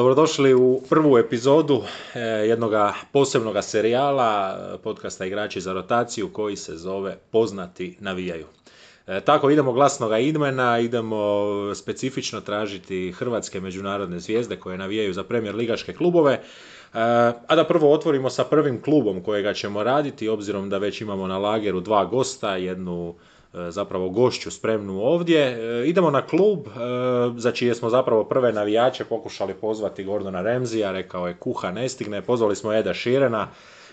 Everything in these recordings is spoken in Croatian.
Dobrodošli u prvu epizodu eh, jednog posebnog serijala eh, podcasta Igrači za rotaciju koji se zove Poznati navijaju. E, tako idemo glasnoga idmena, idemo specifično tražiti hrvatske međunarodne zvijezde koje navijaju za premijer ligaške klubove. E, a da prvo otvorimo sa prvim klubom kojega ćemo raditi, obzirom da već imamo na lageru dva gosta, jednu e, zapravo gošću spremnu ovdje. E, Idemo na klub e, za čije smo zapravo prve navijače pokušali pozvati Gordona Remzija, rekao je kuha ne stigne, pozvali smo Eda Širena,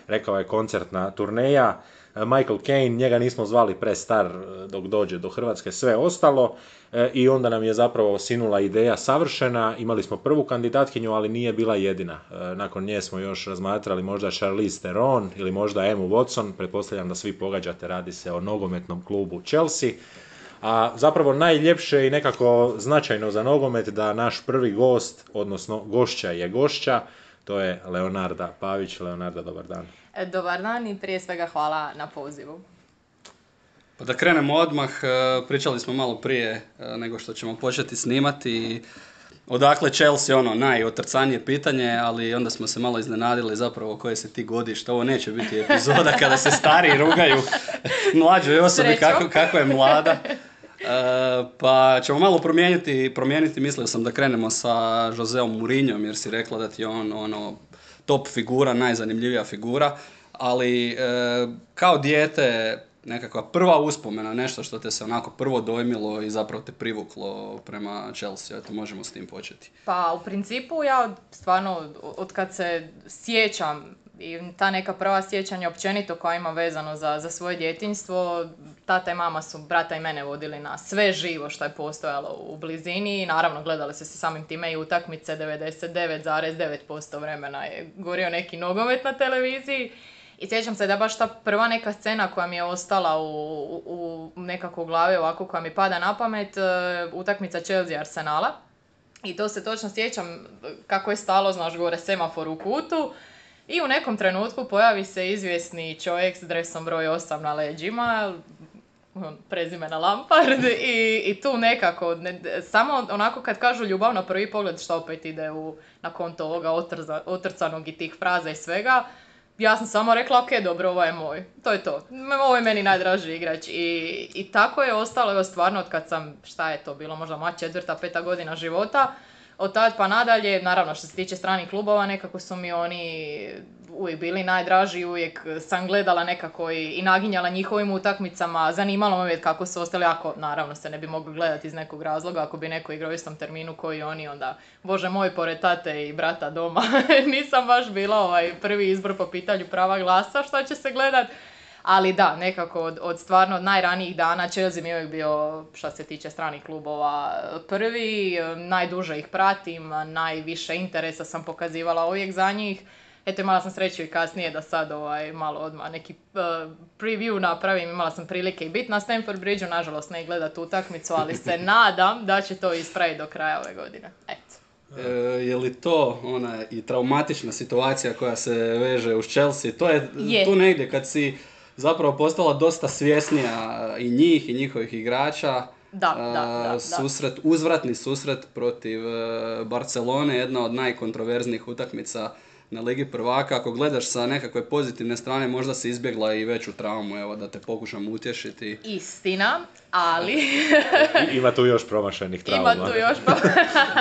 rekao je koncertna turneja. E, Michael Caine, njega nismo zvali prestar e, dok dođe do Hrvatske, sve ostalo e, i onda nam je zapravo sinula ideja savršena, imali smo prvu kandidatkinju, ali nije bila jedina. Nakon nje smo još razmatrali možda Charlize Theron ili možda Emu Watson, pretpostavljam da svi pogađate, radi se o nogometnom klubu Chelsea. A zapravo najljepše i nekako značajno za nogomet da naš prvi gost, odnosno gošća je gošća, to je Leonarda Pavić. Leonarda, dobar dan. E, Dobar dan i prije svega hvala na pozivu. Pa da krenemo odmah, e, pričali smo malo prije e, nego što ćemo početi snimati. Odakle Chelsea, ono, najotrcanije pitanje, ali onda smo se malo iznenadili zapravo koje se ti godište. Ovo neće biti epizoda kada se stari rugaju mlađoj osobi kako, kako je mlada. E, pa ćemo malo promijeniti, promijeniti, mislio sam da krenemo sa Joseom Mourinhom jer si rekla da ti je on ono, top figura, najzanimljivija figura, ali e, kao dijete nekakva prva uspomena, nešto što te se onako prvo dojmilo i zapravo te privuklo prema Chelsea, eto možemo s tim početi. Pa u principu ja stvarno od kad se sjećam i ta neka prva sjećanja općenito koja imam vezano za, za svoje djetinjstvo, tata i mama su brata i mene vodili na sve živo što je postojalo u blizini i naravno gledali su se samim time i utakmice 99,9% vremena je gorio neki nogomet na televiziji i sjećam se da baš ta prva neka scena koja mi je ostala u, u, u nekako u glavi ovako koja mi pada na pamet, e, utakmica Chelsea Arsenala. I to se točno sjećam kako je stalo, znaš, gore semafor u kutu. I u nekom trenutku pojavi se izvjesni čovjek s dresom broj 8 na leđima, on, prezimena Lampard i, i tu nekako, ne, samo onako kad kažu ljubav na prvi pogled što opet ide u, na konto ovoga otrza, otrcanog i tih fraza i svega, ja sam samo rekla, ok, dobro, ovo je moj. To je to. Ovo je meni najdraži igrač. I, i tako je ostalo, evo stvarno, od kad sam, šta je to bilo, možda moja četvrta, peta godina života, od tad pa nadalje, naravno što se tiče stranih klubova, nekako su mi oni uvijek bili najdraži, uvijek sam gledala nekako i, i naginjala njihovim utakmicama, zanimalo me uvijek kako su ostali, ako naravno se ne bi mogli gledati iz nekog razloga, ako bi neko igrao istom terminu koji oni, onda, bože moj, pored tate i brata doma, nisam baš bila ovaj prvi izbor po pitanju prava glasa, što će se gledat, ali da, nekako od, od stvarno od najranijih dana Chelsea mi je uvijek bio, što se tiče stranih klubova, prvi, najduže ih pratim, najviše interesa sam pokazivala uvijek za njih. Eto, imala sam sreću i kasnije da sad ovaj, malo odmah neki uh, preview napravim. Imala sam prilike i biti na Stamford Bridgeu, nažalost ne gledat utakmicu, ali se nadam da će to ispraviti do kraja ove godine. Eto. E, je li to ona i traumatična situacija koja se veže uz Chelsea? To je, Je. tu negdje kad si zapravo postala dosta svjesnija i njih i njihovih igrača. Da, a, da, da, da. Susret, uzvratni susret protiv e, Barcelone, jedna od najkontroverznijih utakmica na Ligi prvaka. Ako gledaš sa nekakve pozitivne strane, možda si izbjegla i veću traumu, evo da te pokušam utješiti. Istina, ali... I- Ima tu još promašenih trauma. Ima tu još pa-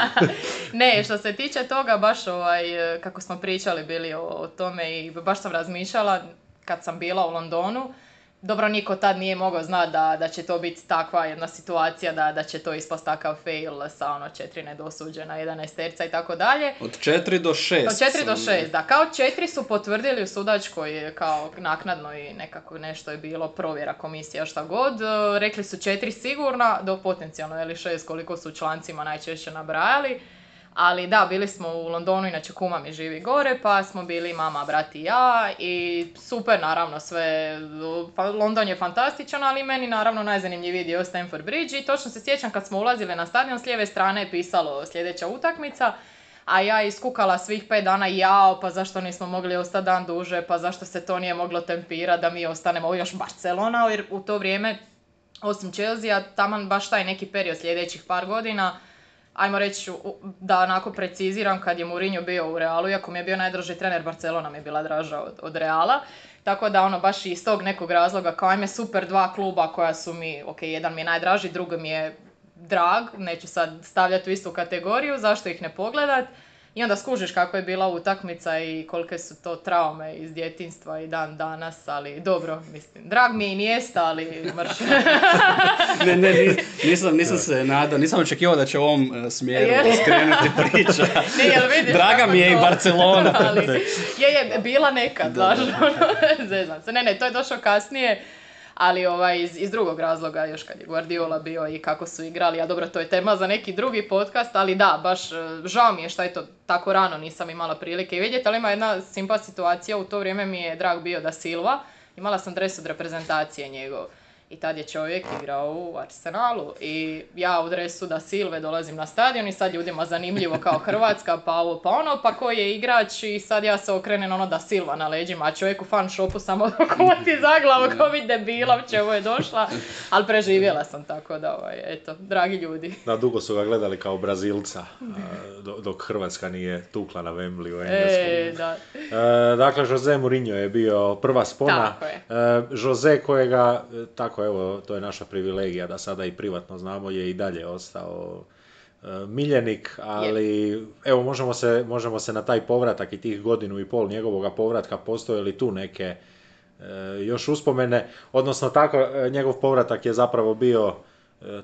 Ne, što se tiče toga, baš ovaj, e, kako smo pričali bili o, o tome i baš sam razmišljala kad sam bila u Londonu, dobro, niko tad nije mogao znati da, da će to biti takva jedna situacija, da, da će to ispast takav fail sa ono četiri nedosuđena, jedan esterca i tako dalje. Od 4 do 6. Od 4 do 6, da. Kao četiri su potvrdili u sudačkoj kao naknadno i nekako nešto je bilo provjera komisija šta god. E, Rekli su četiri sigurna, do potencijalno ili šest koliko su člancima najčešće nabrajali. Ali da, bili smo u Londonu, inače kuma mi živi gore, pa smo bili mama, brat i ja i super naravno sve, pa London je fantastičan, ali meni naravno najzanimljiviji dio Stamford Bridge i točno se sjećam kad smo ulazili na stadion, s lijeve strane je pisalo sljedeća utakmica, a ja iskukala svih pet dana jao, pa zašto nismo mogli ostati dan duže, pa zašto se to nije moglo tempirati da mi ostanemo još Barcelona, jer u to vrijeme, osim Chelsea, taman baš taj neki period sljedećih par godina, ajmo reći da onako preciziram kad je Mourinho bio u Realu, iako mi je bio najdraži trener Barcelona mi je bila draža od, od Reala. Tako da ono baš iz tog nekog razloga kao ajme super dva kluba koja su mi, ok, jedan mi je najdraži, drugi mi je drag, neću sad stavljati u istu kategoriju, zašto ih ne pogledat. I onda skužiš kako je bila utakmica i kolike su to traume iz djetinstva i dan danas, ali dobro, mislim, drag mi i nijesta, ali mrš. ne, ne, nisam, nisam se nadao, nisam očekivao da će u ovom e, smjeru skrenuti priča. ne, jel vidiš Draga mi je i Barcelona. ali, je, je, bila nekad, znaš, ono, se. Ne, ne, to je došlo kasnije ali ovaj, iz, iz drugog razloga, još kad je Guardiola bio i kako su igrali, a dobro, to je tema za neki drugi podcast, ali da, baš e, žao mi je šta je to tako rano nisam imala prilike vidjeti, ali ima jedna simpa situacija, u to vrijeme mi je drag bio da Silva, imala sam dres od reprezentacije njegov. I tad je čovjek igrao u Arsenalu i ja u dresu da Silve dolazim na stadion i sad ljudima zanimljivo kao Hrvatska pa ovo pa ono pa koji je igrač i sad ja se okrenem ono da Silva na leđima a čovjek u fan shopu samo kuti za glavu kao vidi debila čemu je došla ali preživjela sam tako da ovaj, eto dragi ljudi. Da dugo su ga gledali kao Brazilca dok Hrvatska nije tukla na Wembley u E, da. E, dakle Jose Mourinho je bio prva spona. Tako je. E, Jose kojega tako tako evo, to je naša privilegija da sada i privatno znamo, je i dalje ostao e, miljenik, ali evo možemo se, možemo se na taj povratak i tih godinu i pol njegovoga povratka postoje li tu neke e, još uspomene, odnosno tako e, njegov povratak je zapravo bio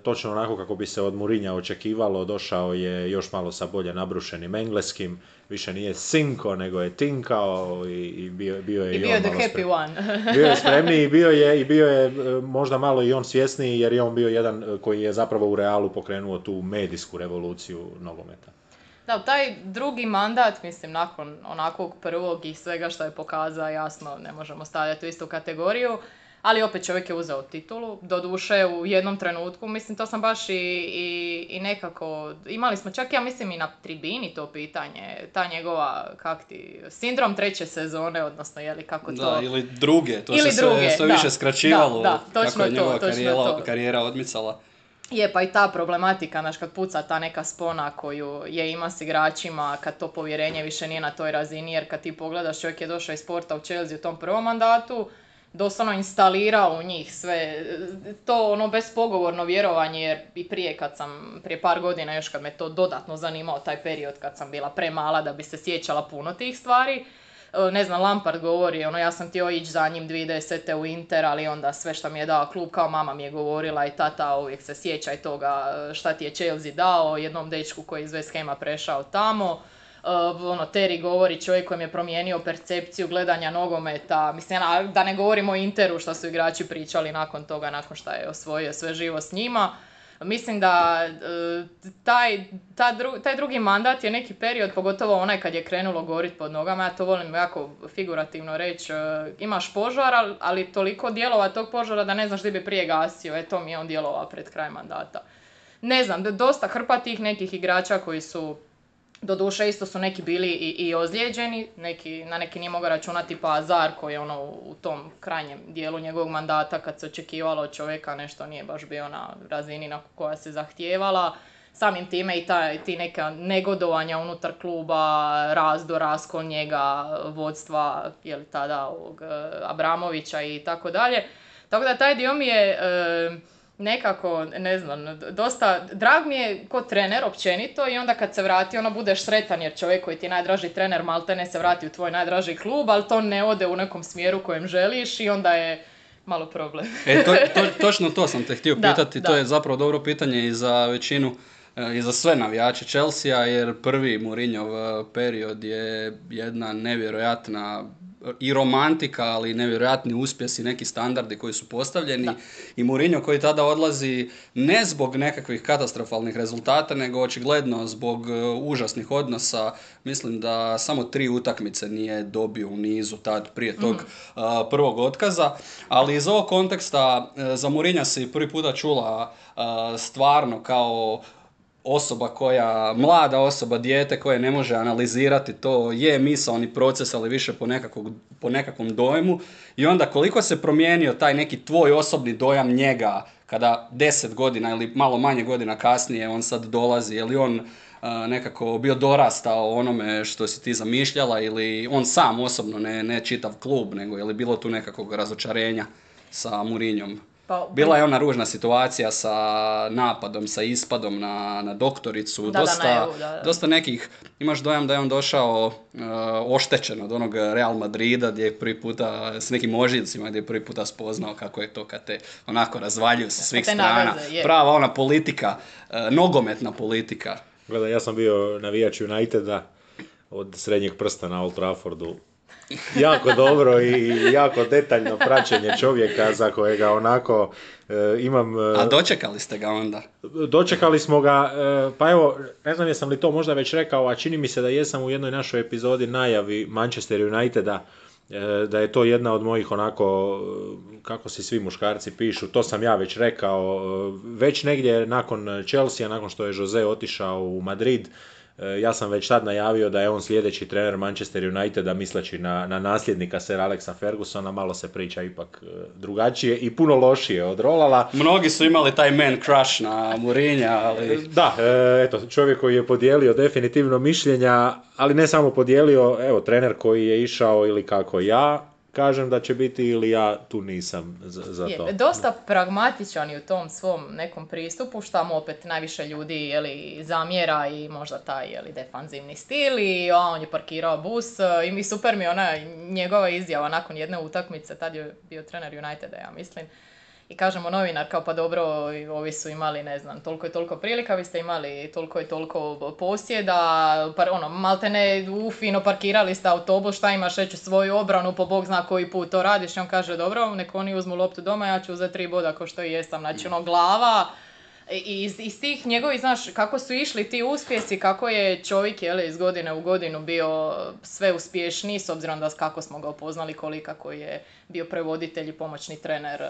točno onako kako bi se od Murinja očekivalo, došao je još malo sa bolje nabrušenim engleskim, više nije Sinko, nego je Tinkao i, i bio, bio je I, i bio on the happy one. bio je spremniji i bio je, i bio je e, možda malo i on svjesniji jer je on bio jedan e, koji je zapravo u Realu pokrenuo tu medijsku revoluciju nogometa. Da, taj drugi mandat, mislim, nakon onakvog prvog i svega što je pokazao, jasno, ne možemo stavljati u istu kategoriju ali opet čovjek je uzeo titulu, doduše u jednom trenutku, mislim to sam baš i, i, i, nekako, imali smo čak ja mislim i na tribini to pitanje, ta njegova, kak ti, sindrom treće sezone, odnosno je li kako to... Da, ili druge, to ili se druge, sve, više skraćivalo da, da, točno kako je njegova to, karijera, to. karijera odmicala. Je, pa i ta problematika, znaš, kad puca ta neka spona koju je ima s igračima, kad to povjerenje više nije na toj razini, jer kad ti pogledaš, čovjek je došao iz sporta u Chelsea u tom prvom mandatu, doslovno instalirao u njih sve, to ono bespogovorno vjerovanje jer i prije kad sam, prije par godina još kad me to dodatno zanimao taj period kad sam bila premala da bi se sjećala puno tih stvari, e, ne znam, Lampard govori, ono, ja sam htio ići za njim 2010. u Inter, ali onda sve što mi je dao klub, kao mama mi je govorila i tata uvijek se sjeća i toga e, šta ti je Chelsea dao, jednom dečku koji iz West Hama prešao tamo. Uh, ono, Terry govori čovjek kojem je promijenio percepciju gledanja nogometa, mislim, da ne govorimo o Interu što su igrači pričali nakon toga, nakon što je osvojio sve živo s njima. Mislim da uh, taj, taj drugi mandat je neki period, pogotovo onaj kad je krenulo gorit pod nogama, ja to volim jako figurativno reći, uh, imaš požar, ali toliko dijelova tog požara da ne znaš gdje bi prije gasio, e to mi je on djelovao pred kraj mandata. Ne znam, dosta hrpa tih nekih igrača koji su Doduše isto su neki bili i, i ozlijeđeni, neki, na neki nije mogao računati pa Azar koji je ono u tom krajnjem dijelu njegovog mandata kad se očekivalo od čovjeka nešto nije baš bio na razini na koja se zahtijevala. Samim time i ta, ti neka negodovanja unutar kluba, razdo, raskol njega, vodstva, je li tada ovog eh, Abramovića i tako dalje. Tako da taj dio mi je... Eh, nekako, ne znam, dosta, drag mi je kod trener općenito i onda kad se vrati ono budeš sretan jer čovjek koji ti je najdraži trener maltene se vrati u tvoj najdraži klub, ali to ne ode u nekom smjeru kojem želiš i onda je malo problem. e, to, to, točno to sam te htio pitati, to je zapravo dobro pitanje i za većinu e, i za sve navijače Chelsea, jer prvi Mourinhov e, period je jedna nevjerojatna i romantika, ali i nevjerojatni uspjesi, neki standardi koji su postavljeni. I Mourinho koji tada odlazi ne zbog nekakvih katastrofalnih rezultata, nego očigledno zbog e, užasnih odnosa. Mislim da samo tri utakmice nije dobio u nizu tad prije tog Mm. prvog otkaza. Ali iz ovog konteksta e, za Mourinha se prvi puta čula stvarno kao osoba koja, mlada osoba, dijete koje ne može analizirati to, je misaoni proces, ali više po, nekakvog, po nekakvom dojmu. I onda koliko se promijenio taj neki tvoj osobni dojam njega, kada deset godina ili malo manje godina kasnije on sad dolazi, je li on a, nekako bio dorastao onome što si ti zamišljala ili on sam osobno, ne, ne čitav klub, nego je li bilo tu nekakvog razočarenja sa Murinjom? Pa, Bila je ona ružna situacija sa napadom, sa ispadom na, na doktoricu. Da, da, dosta, na EU, da, da. dosta nekih, imaš dojam da je on došao uh, oštećen od onog Real Madrida gdje je prvi puta, s nekim ožiljcima gdje je prvi puta spoznao kako je to kad te onako razvaljuju sa svih strana. nagaze, je. Prava ona politika, uh, nogometna politika. Gledaj, ja sam bio navijač Uniteda od srednjeg prsta na Old Traffordu. Jako dobro i jako detaljno praćenje čovjeka za kojega onako e, imam... e, A dočekali ste ga onda? Dočekali smo ga, e, pa evo, ne znam jesam li to možda već rekao, a čini mi se da jesam u jednoj našoj epizodi najavi Manchester Uniteda, e, da je to jedna od mojih onako, e, kako si svi muškarci pišu, to sam ja već rekao, e, već negdje nakon Chelsea, nakon što je Jose otišao u Madrid, ja sam već tad najavio da je on sljedeći trener Manchester Uniteda misleći na, na nasljednika Sir Alexa Fergusona, malo se priča ipak e, drugačije i puno lošije od Rolala. Mnogi su imali taj man crush na Murinja, ali... Da, e, eto, čovjek koji je podijelio definitivno mišljenja, ali ne samo podijelio, evo, trener koji je išao ili kako ja kažem da će biti ili ja tu nisam za, za to. Je, dosta pragmatičan i u tom svom nekom pristupu, šta mu opet najviše ljudi jeli, zamjera i možda taj jeli, defanzivni stil i a, on je parkirao bus e, i mi super mi ona njegova izjava nakon jedne utakmice, tad je bio trener Uniteda, ja mislim. I kažemo novinar kao pa dobro, ovi su imali ne znam, toliko i toliko prilika, vi ste imali toliko i toliko posjeda, par, ono, maltene u fino parkirali ste autobus, šta imaš reći u svoju obranu, po bog zna koji put to radiš, i on kaže dobro, nek oni uzmu loptu doma, ja ću uzeti tri boda ko što i jesam, znači ono glava, iz, iz tih njegovih, znaš, kako su išli ti uspjesi, kako je čovjek, jel, iz godine u godinu bio sve uspješniji, s obzirom da kako smo ga upoznali, koji je bio prevoditelj i pomoćni trener. e,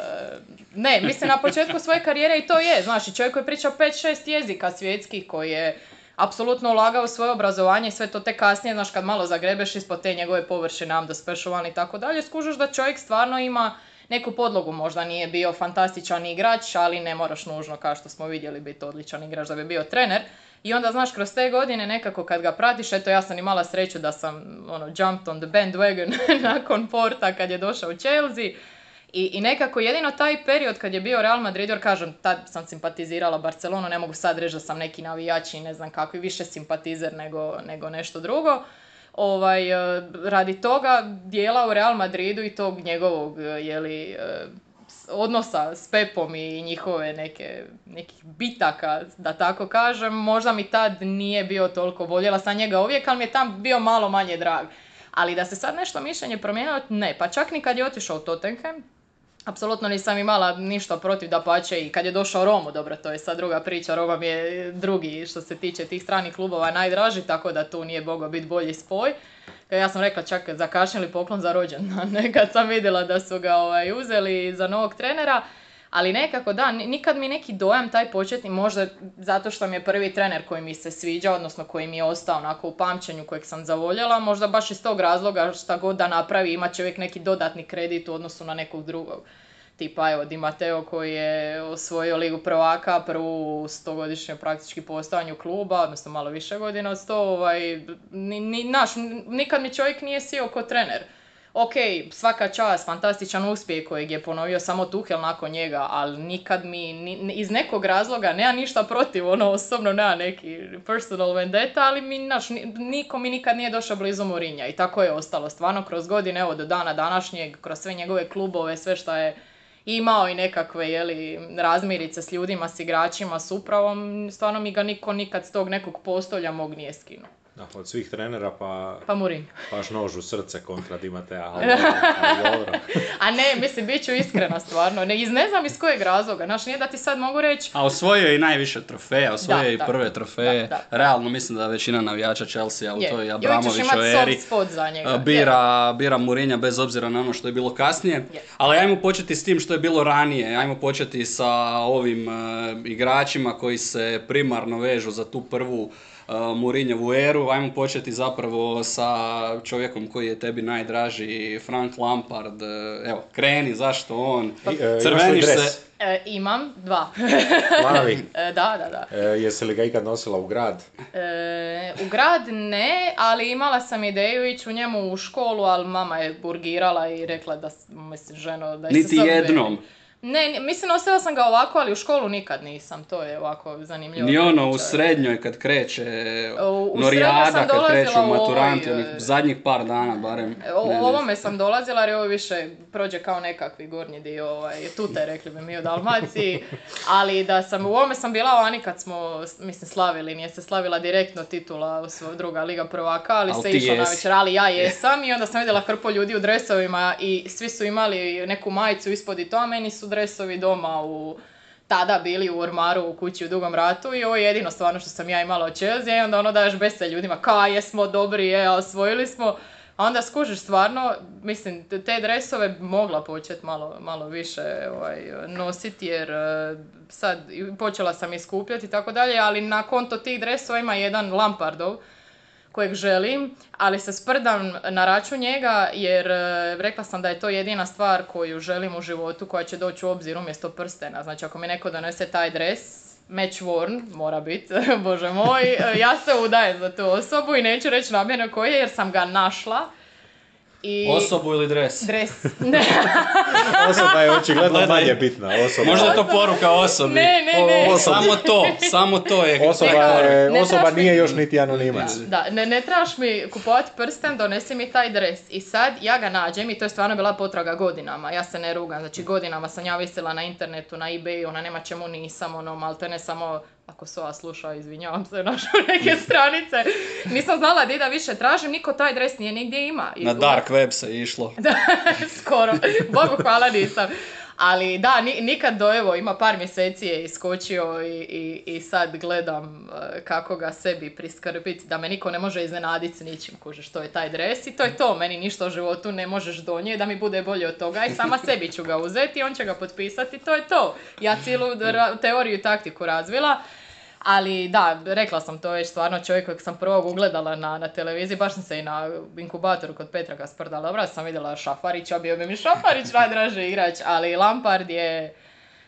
Ne, mislim, na početku svoje karijere i to je, znaš, čovjek koji je pričao 5-6 jezika svjetskih, koji je apsolutno ulagao svoje obrazovanje i sve to te kasnije, znaš, kad malo zagrebeš ispod te njegove površine, am the special i tako dalje, skužiš da čovjek stvarno ima neku podlogu, možda nije bio fantastičan igrač, ali ne moraš nužno, kao što smo vidjeli, biti odličan igrač da bi bio trener. I onda, znaš, kroz te godine nekako kad ga pratiš, eto ja sam imala sreću da sam, ono, jumped on the bandwagon nakon Porta kad je došao u Chelsea. I, I nekako jedino taj period kad je bio Real Madrid, jer kažem, tad sam simpatizirala Barcelonu, ne mogu sad reći da sam neki navijač i ne znam kakvi, više simpatizer nego, nego nešto drugo. Ovaj, e, radi toga dijela u Real Madridu i tog njegovog, e, jeli, e, odnosa s Pepom i njihove neke, nekih bitaka, da tako kažem, možda mi tad nije bio toliko voljela sam njega uvijek, ali mi je tam bio malo manje drag. Ali da se sad nešto mišljenje promijenilo, ne. Pa čak ni kad je otišao u Tottenham, Apsolutno nisam imala ništa protiv da pače i kad je došao Romo, dobro, to je sad druga priča, Roma mi je drugi što se tiče tih stranih klubova najdraži, tako da tu nije mogao biti bolji spoj. Ja sam rekla čak zakašnjeli poklon za rođendan, kad sam vidjela da su ga ovaj, uzeli za novog trenera, ali nekako da, ni- nikad mi neki dojam taj početni, možda zato što mi je prvi trener koji mi se sviđa, odnosno koji mi je ostao onako u pamćenju kojeg sam zavoljela, možda baš iz tog razloga šta god da napravi ima čovjek neki dodatni kredit u odnosu na nekog drugog. Tipa evo Di Matteo koji je osvojio Ligu prvaka, prvu stogodišnju praktički postojanju kluba, odnosno malo više godina od sto, ovaj, ni, ni, naš, nikad mi čovjek nije sio ko trener. Ok, svaka čast, fantastičan uspjeh kojeg je ponovio samo Tuhel nakon njega, ali nikad mi, ni- iz nekog razloga, nema ništa protiv, ono osobno nema neki personal vendetta, ali mi, naš, ni- niko mi nikad nije došao blizu Morinja i tako je ostalo. Stvarno kroz godine, evo do dana današnjeg, kroz sve njegove klubove, sve što je imao i nekakve jeli, razmirice s ljudima, s igračima, s upravom, stvarno mi ga niko nikad s tog nekog postolja mog nije skinuo. Da, od svih trenera pa Pa Mourinho. baš nož u srce kontra Di Matea, ali ali dobro. A ne, mislim, bit ću iskrena stvarno. Ne, iz, ne znam iz kojeg razloga. Znaš, nije da ti sad mogu reći, A osvojio je i najviše trofeja, osvojio Da, je i da. prve trofeje. Da, da. Realno mislim da većina navijača Chelsea u je, toj imat eri bira, bira Mourinha bez obzira na ono što je bilo kasnije. Je. Ali ajmo početi s tim što je bilo ranije. Ajmo početi sa ovim e, igračima koji se primarno vežu za tu prvu uh, Mourinhovu eru. Ajmo početi zapravo sa čovjekom koji je tebi najdraži, Frank Lampard. E, Evo, kreni, zašto on? I, e, Crveniš se. E, imam dva. Plavi, E, da, da, da. e, jesi li ga ikad nosila u grad? E, u grad ne, ali imala sam ideju ići u njemu u školu, ali mama je burgirala i rekla da, mislim, ženo, da je Niti jednom. Ne, ne, mislim, nosila sam ga ovako, ali u školu nikad nisam, to je ovako zanimljivo. Ni ono u srednjoj kad kreće, U- u Norijada kad kreću u ovoj, maturanti, onih e, zadnjih par dana barem. O Ne, ne. ovome sam dolazila jer je ovo više prođe kao nekakvi gornji dio, ovaj, tute rekli bi mi u Dalmaciji, ali da sam, u ovome sam bila vani kad smo, mislim, slavili, nije se slavila direktno titula u druga liga prvaka, ali Al se išlo na večer, ali ja jesam i onda sam vidjela hrpu ljudi u dresovima i svi su imali neku majicu ispod i to, a meni su dresovi doma u tada bili u ormaru u kući u Dugom ratu i ovo je jedino stvarno što sam ja imala od Chelsea i onda ono daješ bese ljudima ka jesmo dobri je, osvojili smo. A onda skužiš stvarno, mislim, te- dresove mogla početi malo, malo više ovaj, nositi jer eh, sad i počela sam iskupljati i tako dalje, ali na konto tih dresova ima jedan Lampardov kojeg želim, ali se sprdam na račun njega jer e, rekla sam da je to jedina stvar koju želim u životu koja će doći u obzir umjesto prstena. Znači ako mi neko donese taj dres, match worn, mora biti, bože moj, e, ja se udajem za tu osobu i neću reći namjerno koji je jer sam ga našla. I... Osobu ili dres? Dres. Ne, Osoba je očigledno Gledaj. manje bitna. Osoba, Možda je to poruka osobi. ne, ne. ne. O, Samo to, samo to je. osoba, Ne, je, ne osoba nije mi- još niti anonimac. Da, ne, ne trebaš mi kupovati prsten, donesi mi taj dres. I sad ja ga nađem i to je stvarno bila potraga godinama. Ja se ne rugam, znači godinama sam ja visila na internetu, na ebayu, na nema čemu nisam, ono, malte ne samo, ako Soa sluša, izvinjavam se, našo neke stranice. Nisam znala di da više tražim, niko taj dres nije nigdje ima. I Na u- dark web se išlo. da, skoro. Bogu hvala nisam. Ali da, ni- nikad do evo, ima par mjeseci je iskočio i, i, i sad gledam eh, kako ga sebi priskrbiti, da me niko ne može iznenaditi s ničim, kužiš, to je taj dres i to je to, meni ništa u životu ne možeš donijeti da mi bude bolje od toga i sama sebi ću ga uzeti, on će ga potpisati, to je to. Ja cijelu teoriju i taktiku razvila. Ali da, rekla sam to već stvarno čovjek kojeg sam prvog ugledala na, na televiziji, baš sam se i na inkubatoru kod Petra ga sprdala. Dobro, sam vidjela Šafarića, bio bi mi Šafarić najdraži igrač, ali Lampard je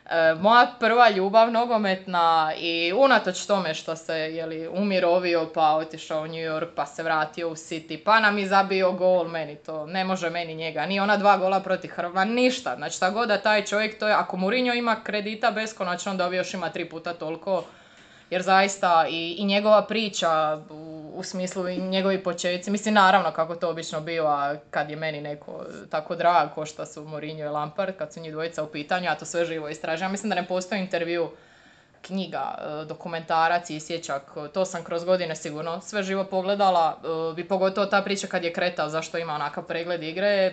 e, moja prva ljubav nogometna i unatoč tome što se jeli, umirovio pa otišao u New York pa se vratio u City pa nam i zabio gol, meni to ne može meni njega, ni ona dva gola protiv Hrva, ništa. Znači šta god da taj čovjek, to je, ako Mourinho ima kredita beskonačno, onda ovi još ima tri puta toliko jer zaista i, i njegova priča u, u smislu i njegovi početci, mislim naravno kako to obično biva kad je meni neko tako drag ko što su Mourinho i Lampard, kad su njih dvojica u pitanju, ja to sve živo istražujem. Mislim da ne postoji intervju knjiga, e, dokumentarac i sjećak, to sam kroz godine sigurno sve živo pogledala, e, i pogotovo ta priča kad je kretao zašto ima onakav pregled igre, e,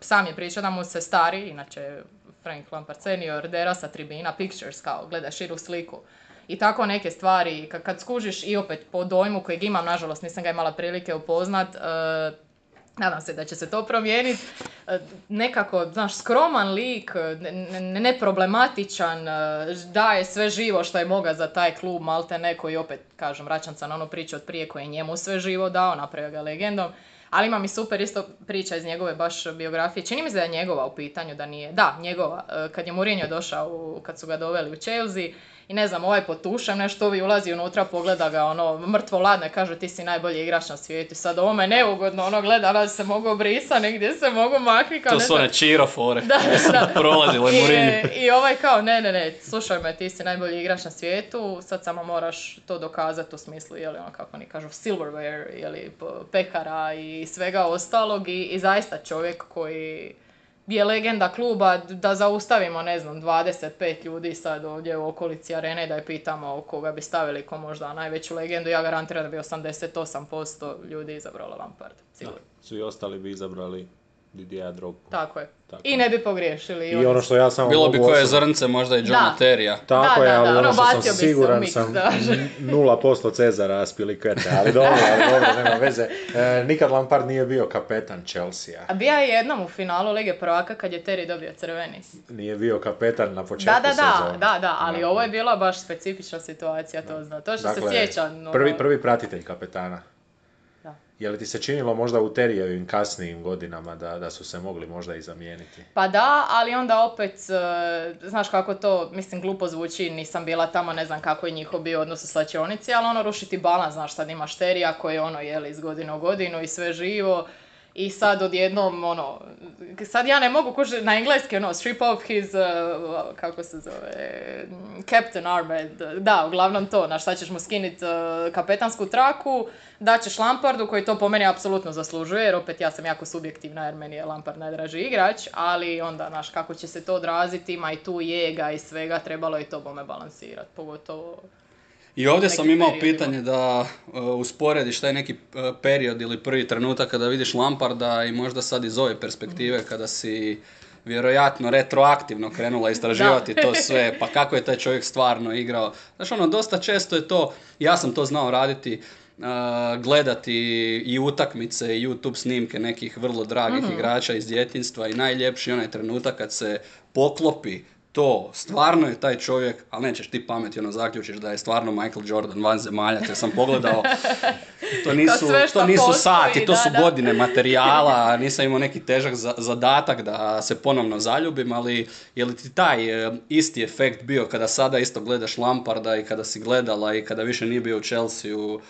sam je pričao da mu se stari, inače Frank Lampard senior, dera sa tribina, pictures kao, gleda širu sliku. I tako neke stvari, kad, kad skužiš i opet po dojmu kojeg imam, nažalost nisam ga imala prilike upoznat, e, Nadam se da će se to promijeniti. E, Nekako, znaš, skroman lik, ne- ne- neproblematičan, e, daje sve živo što je moga za taj klub, malte ne, koji opet, kažem, vraćam se na onu priču od prije koji je njemu sve živo dao, napravio ga legendom. Ali imam i super isto priča iz njegove baš biografije. Čini mi se da je njegova u pitanju, da nije. Da, njegova. E, Kad je Mourinho došao, kad su ga doveli u Chelsea, i ne znam, ovaj potušem nešto, ovi ulazi unutra, pogleda ga, ono, mrtvo ladno i kaže ti si najbolji igrač na svijetu. Sad ovo me neugodno, ono, gleda, da se mogu brisa, negdje se mogu maknuti, kao To su one čiro fore. Da, da. Prolazilo je I. I ovaj kao, ne, ne, ne, slušaj me, ti si najbolji igrač na svijetu, sad samo moraš to dokazati u smislu, jeli ono, kako oni kažu, silverware, jeli, pekara i svega ostalog i, i zaista čovjek koji je legenda kluba da zaustavimo, ne znam, 25 ljudi sad ovdje u okolici arene da je pitamo koga bi stavili ko možda najveću legendu, ja garantiram da bi 88% ljudi izabralo Lampard. Sigurno. Svi ostali bi izabrali Didier Drogbu. Tako je. Tako. I ne bi pogriješili. I ono što ja samo Bilo bi koje zrnce, možda i John Da. Terija. Tako Da, je, da, ali da, ono ono, što sam siguran mix, sam da. n- 0% Cezara Spilikvete, ali dobro, ali dobro, nema veze. E, nikad Lampard nije bio kapetan Chelsea. A bija je jednom u finalu Lige prvaka kad je Terry dobio crveni. Nije bio kapetan na početku Da, da, da, sezone. da, da, ali Da. ovo je bila baš specifična situacija, to zna. To što Dakle, se sjeća. ono- Prvi, prvi pratitelj kapetana. Je li ti se činilo možda u Terijevim kasnijim godinama da, da su se mogli možda i zamijeniti? Pa da, ali onda opet, e, znaš kako to, mislim, glupo zvuči, nisam bila tamo, ne znam kako je njihov bio odnos u slačionici, ali ono rušiti balans, znaš, sad imaš terija koji je ono, jeli, iz godine u godinu i sve živo, i sad odjednom, ono, sad ja ne mogu kuži, na engleski, ono, strip off his, uh, kako se zove, captain armband, da, uglavnom to, na šta ćeš mu skinit uh, kapetansku traku, daćeš Lampardu koji to po meni apsolutno zaslužuje, jer opet ja sam jako subjektivna jer meni je Lampard najdraži igrač, ali onda, znaš, kako će se to odraziti, ima i tu jega i svega, trebalo je to bome balansirati, pogotovo... I ovdje sam imao pitanje da uh, usporediš taj neki uh, period ili prvi trenutak kada vidiš Lamparda i možda sad iz ove perspektive kada si vjerojatno retroaktivno krenula istraživati to sve, pa kako je taj čovjek stvarno igrao. Znaš, ono, dosta često je to, ja sam to znao raditi, uh, gledati i utakmice i YouTube snimke nekih vrlo dragih igrača iz djetinstva i najljepši onaj trenutak kad se poklopi to, stvarno je taj čovjek, ali nećeš ti pameti, ono zaključiš da je stvarno Michael Jordan van zemalja, jer sam pogledao, to nisu, to nisu postoji, sati, to da, su da. godine materijala, nisam imao neki težak za- zadatak da se ponovno zaljubim, ali je li ti taj e, isti efekt bio kada sada isto gledaš Lamparda i kada si gledala i kada više nije bio u Chelsea-u,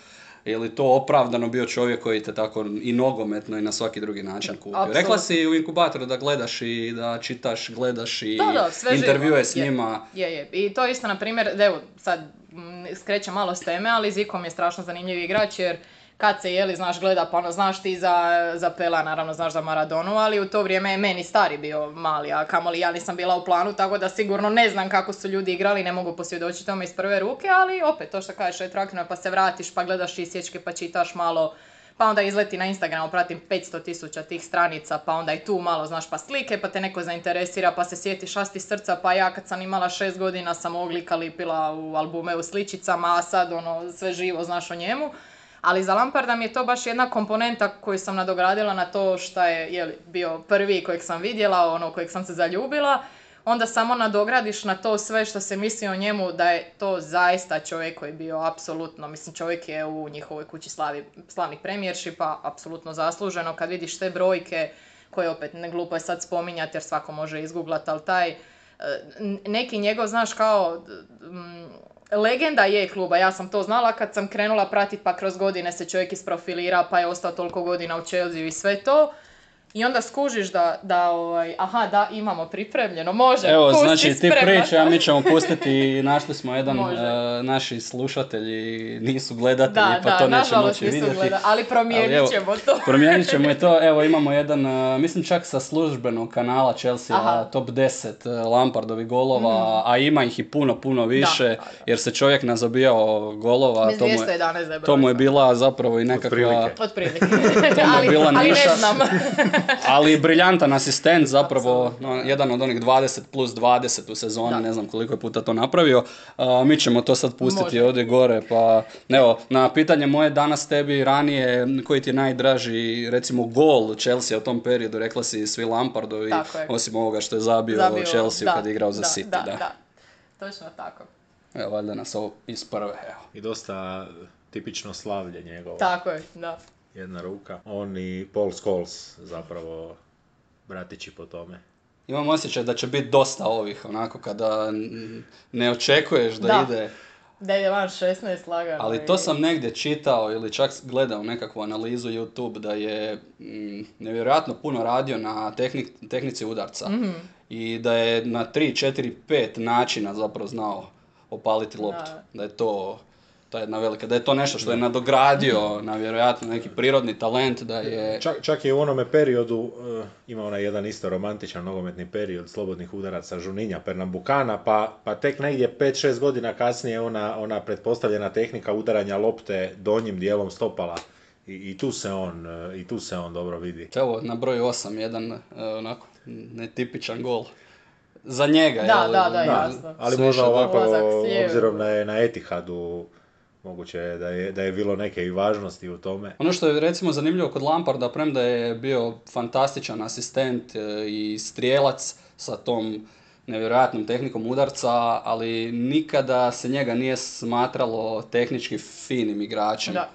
je li to opravdano bio čovjek koji te tako i nogometno i na svaki drugi način kupio? apsolutno. Rekla si u inkubatoru da gledaš i da čitaš, gledaš i Da, da, sve živo. intervjue s njima. Je, je. I to isto, na primjer, evo, sad skrećem malo s teme, ali Zikom je strašno zanimljiv igrač, jer kad se jeli, znaš, gleda, pa ono, znaš ti za, za Pela, naravno, znaš za Maradonu, ali u to vrijeme je meni stari bio mali, a kamoli ja nisam bila u planu, tako da sigurno ne znam kako su ljudi igrali, ne mogu posvjedočiti tome iz prve ruke, ali opet, to što kažeš, retroaktivno, pa se vratiš, pa gledaš isječke, pa čitaš malo, pa onda izleti na Instagramu, pratim 500 tisuća tih stranica, pa onda i tu malo, znaš, pa slike, pa te neko zainteresira, pa se sjetiš asti srca, pa ja kad sam imala šest godina sam ovog lika lipila u albume u sličicama, a sad ono, sve živo znaš o njemu. Ali za Lamparda mi je to baš jedna komponenta koju sam nadogradila na to šta je, je li, bio prvi kojeg sam vidjela, ono kojeg sam se zaljubila, onda samo nadogradiš na to sve što se misli o njemu da je to zaista čovjek koji je bio apsolutno, mislim čovjek je u njihovoj kući slavi, slavnih premijershipa, apsolutno zasluženo, kad vidiš te brojke koje opet ne glupo je sad spominjati jer svako može izgooglat, ali taj e, n- neki njegov, znaš, kao legenda je kluba, ja sam to znala kad sam krenula pratiti pa kroz godine se čovjek isprofilira pa je ostao toliko godina u Chelsea i sve to. I onda skužiš da, da ovaj, aha, da, imamo pripremljeno, može, Evo, pusti, znači ti pričaj, a mi ćemo pustiti, našli smo jedan, e, naši slušatelji nisu gledatelji, Da, pa da, to neće moći vidjeti. gleda, ali promijenit Ali evo, ćemo to. Promijenit ćemo i to, evo imamo jedan, e, mislim čak sa službenog kanala Chelsea, Aha. Top 10 e, Lampardovih golova, a ima ih i puno, puno više, da, da. jer se čovjek nazabijao golova, Mislim, to mu, je, 211 da je to mu je bila zapravo i nekakva, Otprilike. Otprilike. je ali, bila ali niša. ne znam. ali briljantan asistent, zapravo no, jedan od onih 20 plus 20 u sezoni, Da. ne znam koliko je puta to napravio. A, mi ćemo to sad pustiti Može. ovdje gore, pa evo, na pitanje moje danas tebi ranije, koji ti je najdraži, recimo, gol Chelsea u tom periodu, rekla si svi Lampardovi, osim ovoga što je zabio, Zabio, Chelsea da, kad je igrao za da, City, da, da. da. Točno tako. Evo, valjda nas ovo iz prve, evo. I dosta tipično slavlje njegovo. Tako je, da. Jedna ruka. On i Paul Scholes zapravo bratići po tome. Imam osjećaj da će biti dosta ovih, onako, kada ne očekuješ da, Da. ide... Da ide van 16 lagano. Ali to sam negdje čitao ili čak gledao nekakvu analizu YouTube da je mm, nevjerojatno puno radio na tehnik, tehnici udarca Mhm. i da je na 3, 4, 5 načina zapravo znao opaliti loptu. Da. Da je to To je jedna velika, da je to nešto što je nadogradio na vjerojatno neki prirodni talent, da je... Čak, čak je u onome periodu, uh, ima onaj jedan isto romantičan nogometni period slobodnih udaraca Žuninja, Pernambukana, pa, pa tek negdje 5-6 godina kasnije ona, ona pretpostavljena tehnika udaranja lopte donjim dijelom stopala. I, i tu se on, uh, i tu se on dobro vidi. Evo, na broju 8, jedan uh, onako netipičan gol. Za njega, Da, jel? da, da, Mm, jasno. Ali možda ovako, obzirom da je na Etihadu, moguće je da je, da je bilo neke i važnosti u tome. Ono što je recimo zanimljivo kod Lamparda, premda je bio fantastičan asistent e, i strijelac sa tom nevjerojatnom tehnikom udarca, ali nikada se njega nije smatralo tehnički finim igračem. Da.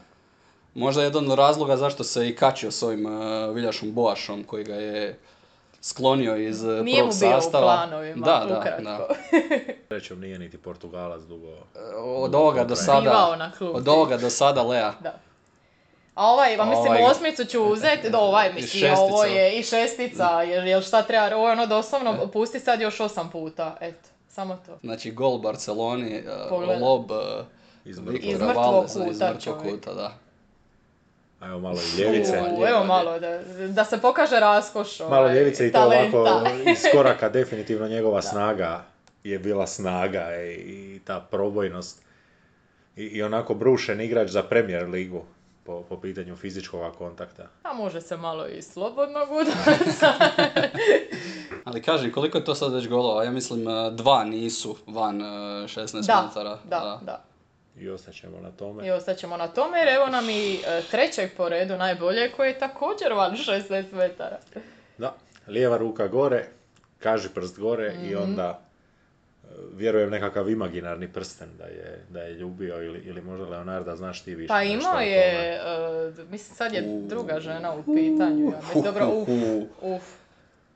Možda jedan od razloga zašto se i kačio s ovim e, Viljašom Boašom koji ga je sklonio iz e, Nije mu prvog bio u sastava. planovima, da, da, ukratko. da. Srećom nije niti Portugalac dugo. Od ovoga do sada, od ovoga do sada Lea. Da. A ovaj, pa mislim, Ovaj- osmicu ću uzeti, da ovaj, mislim, šestica. ovo je i šestica, jer, jer šta treba, ovo je ono doslovno, pusti sad još osam puta, eto, samo to. Znači gol Barceloni, e, Pogledaj. lob e, Iz mrtvog Valdesa iz kuta, mrtvog kuta, da. A Evo malo i ljevice. U, evo malo, da, da se pokaže raskoš ovaj, Malo ljevice i to talenta. ovako iz koraka definitivno njegova snaga je bila snaga i, i ta probojnost. I, I onako brušen igrač za Premier ligu po, po pitanju fizičkog kontakta. A može se malo i slobodnog udarca. Ali kažem, koliko je to sad već golova? Ja mislim e, dva nisu van e, 16 da, metara. da, da. I ostaćemo na tome. I ostaćemo na tome jer evo nam i e, trećeg po redu najbolje koji je također van 16 metara. Da, lijeva ruka gore, kaži prst gore i Mhm. onda e, vjerujem nekakav imaginarni prsten da je, da je ljubio ili, ili možda Leonarda znaš ti više. Pa imao je, e, mislim sad je U. druga žena u pitanju. Ja mislim, dobro, uf, uf.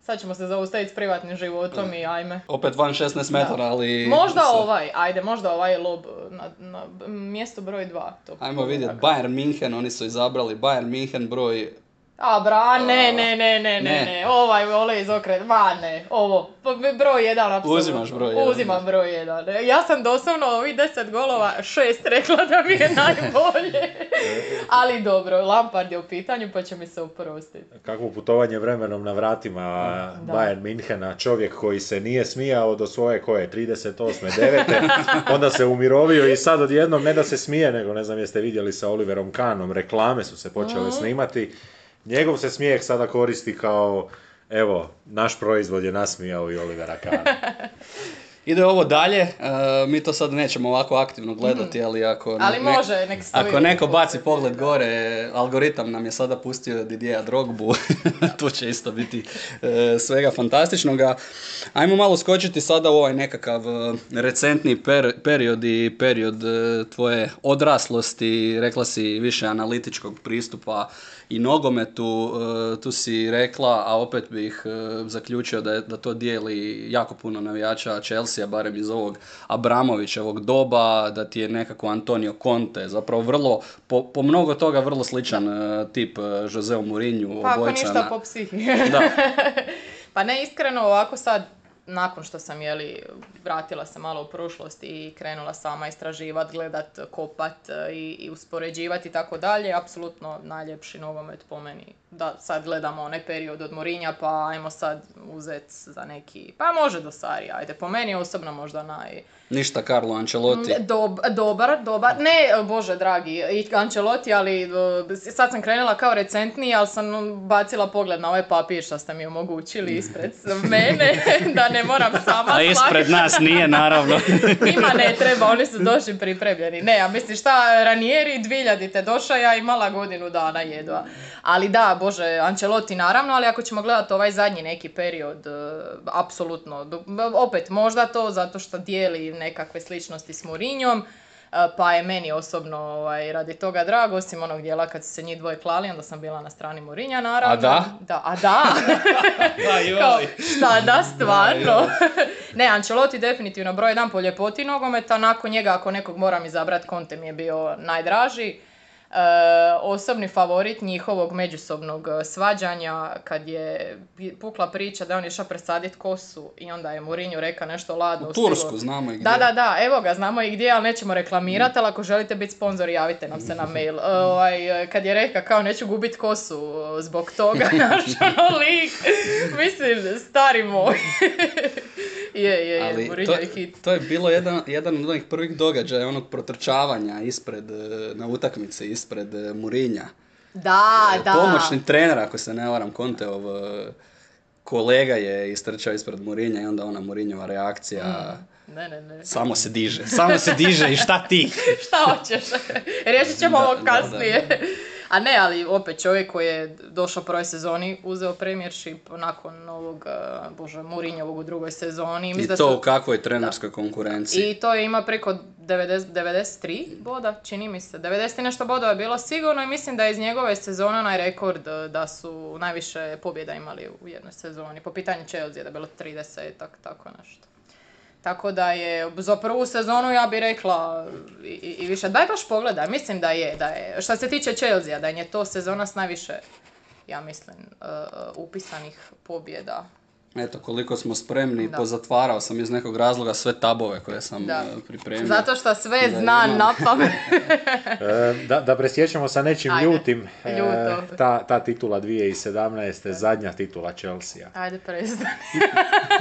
Sad ćemo se zaustaviti s privatnim životom i ajme. Opet van 16 metara, ali... Možda se- ovaj, ajde, možda ovaj lob na, na mjesto broj dva. To Ajmo vidjeti, Bayern Minhen, oni su izabrali Bayern Minhen broj... A bra, ne, ne, ne, ne, ne, Ne. ne, ovaj vole izokret, ma ne, ovo, p- b- broj jedan, apsolutno. Uzimaš broj jedan. Uzimam broj jedan. Ja sam doslovno ovih deset golova šest rekla da mi je najbolje. Ali dobro, Lampard je u pitanju pa će mi se oprostiti. Kakvo putovanje vremenom na vratima Da. Bayern Minhena, čovjek koji se nije smijao do svoje koje, 38. 9. onda se umirovio i sad odjednom ne da se smije, nego ne znam jeste vidjeli sa Oliverom Kahnom, reklame su se počele snimati. Njegov se smijeh sada koristi kao, evo, naš proizvod je nasmijao i Olivera Kahna. Ide ovo dalje, e, mi to sad nećemo ovako aktivno gledati, ali ako... Ali ne- može, nek stoji. Ako neko baci pogled gore, algoritam nam je sada pustio Didija Drogbu, tu će isto biti e, svega fantastičnoga. Ajmo malo skočiti sada u ovaj nekakav e, recentni per- period i period tvoje odraslosti, rekla si više analitičkog pristupa i nogometu, e, tu si rekla, a opet bih e, zaključio da, je, da to dijeli jako puno navijača Chelsea, barem iz ovog Abramovićevog doba, da ti je nekako Antonio Conte, zapravo vrlo, po, po mnogo toga vrlo sličan e, tip Joseu Mourinho, Pa ako ništa po psihi. Da. pa ne, iskreno ovako sad, nakon što sam jeli, vratila se malo u prošlost i krenula sama istraživat, gledat, kopat e, i, i uspoređivati i tako dalje, apsolutno najljepši nogomet po meni. Da sad gledamo onaj period od Morinja, pa ajmo sad uzet za neki, pa može do Sari, ajde, po meni osobno možda naj, Ništa Carlo Ancelotti. Dob, dobar, dobar. Ne, bože dragi, i Ancelotti, ali sad sam krenula kao recentniji, ali sam bacila pogled na ovaj papir što ste mi omogućili ispred mene, da ne moram sama A ispred nas nije, naravno. Ima ne treba, oni su došli pripremljeni. Ne, a misliš šta, Ranieri 2000-te došao, ja imala godinu dana jedva. Ali da, bože, Ancelotti naravno, ali ako ćemo gledati ovaj zadnji neki period, e, apsolutno, opet možda to zato što dijeli nekakve sličnosti s Mourinhom, e, pa je meni osobno ovaj, radi toga drago, osim onog dijela kad su se njih dvoje klali, onda sam bila na strani Mourinha naravno. A da? Da, a da. Kao, šta da, stvarno. ne, Ancelotti definitivno broj jedan po ljepoti nogometa, nakon njega ako nekog moram izabrati, Conte mi je bio najdraži. Osobni favorit njihovog međusobnog e, svađanja kad je pukla priča da je on išao presaditi kosu i onda je Mourinho rekao nešto ladno. U stilu- Tursku znamo i gdje. Da, da, da, evo ga, znamo i gdje, ali nećemo reklamirati, ali ako želite biti sponzor, javite nam se na mail. E, Ovaj, kad je rekao kao neću gubit kosu zbog toga, naš ono lik, mislim, stari moj. Je, je, je, Ali Mourinho to, je hit. to je bilo jedan, jedan od onih prvih događaja, onog protrčavanja ispred, e, na utakmici ispred e, Murinja. Da, da. Pomoćni trener, ako se ne varam, Konteov e, kolega je istrčao ispred Murinja i onda ona Murinjova reakcija, Ne, ne, ne. samo se diže, samo se diže i šta ti? Šta hoćeš? Riješit ćemo Da, ovo da, da, kasnije. A ne, ali opet čovjek koji je došao prvoj sezoni, uzeo premiership nakon ovog, uh, bože, Mourinhovog u drugoj sezoni. I da to su- u kakvoj trenerskoj konkurenciji. I to je ima preko 90, 93 boda, čini mi se. 90 i nešto bodova je bilo sigurno i mislim da je iz njegove sezone onaj rekord eh, da su najviše pobjeda imali u jednoj sezoni. Po pitanju Chelsea da je bilo 30, tak, tako nešto. Tako da je, za prvu sezonu ja bi rekla i, više. Daj baš pogledaj, mislim da je, da je. Što se tiče Chelsea, da je to sezona s najviše, ja mislim, eh, eh, upisanih pobjeda. Eto, koliko smo spremni, Da. pozatvarao sam iz nekog razloga sve tabove koje sam Da. e, pripremio. Zato što sve Da zna imam. na pamet. E, Da, da presjećamo sa nečim Ajde, ljutim. e, ljuto. ta, ta titula 2017. zadnja titula Chelsea. Ajde, prestani.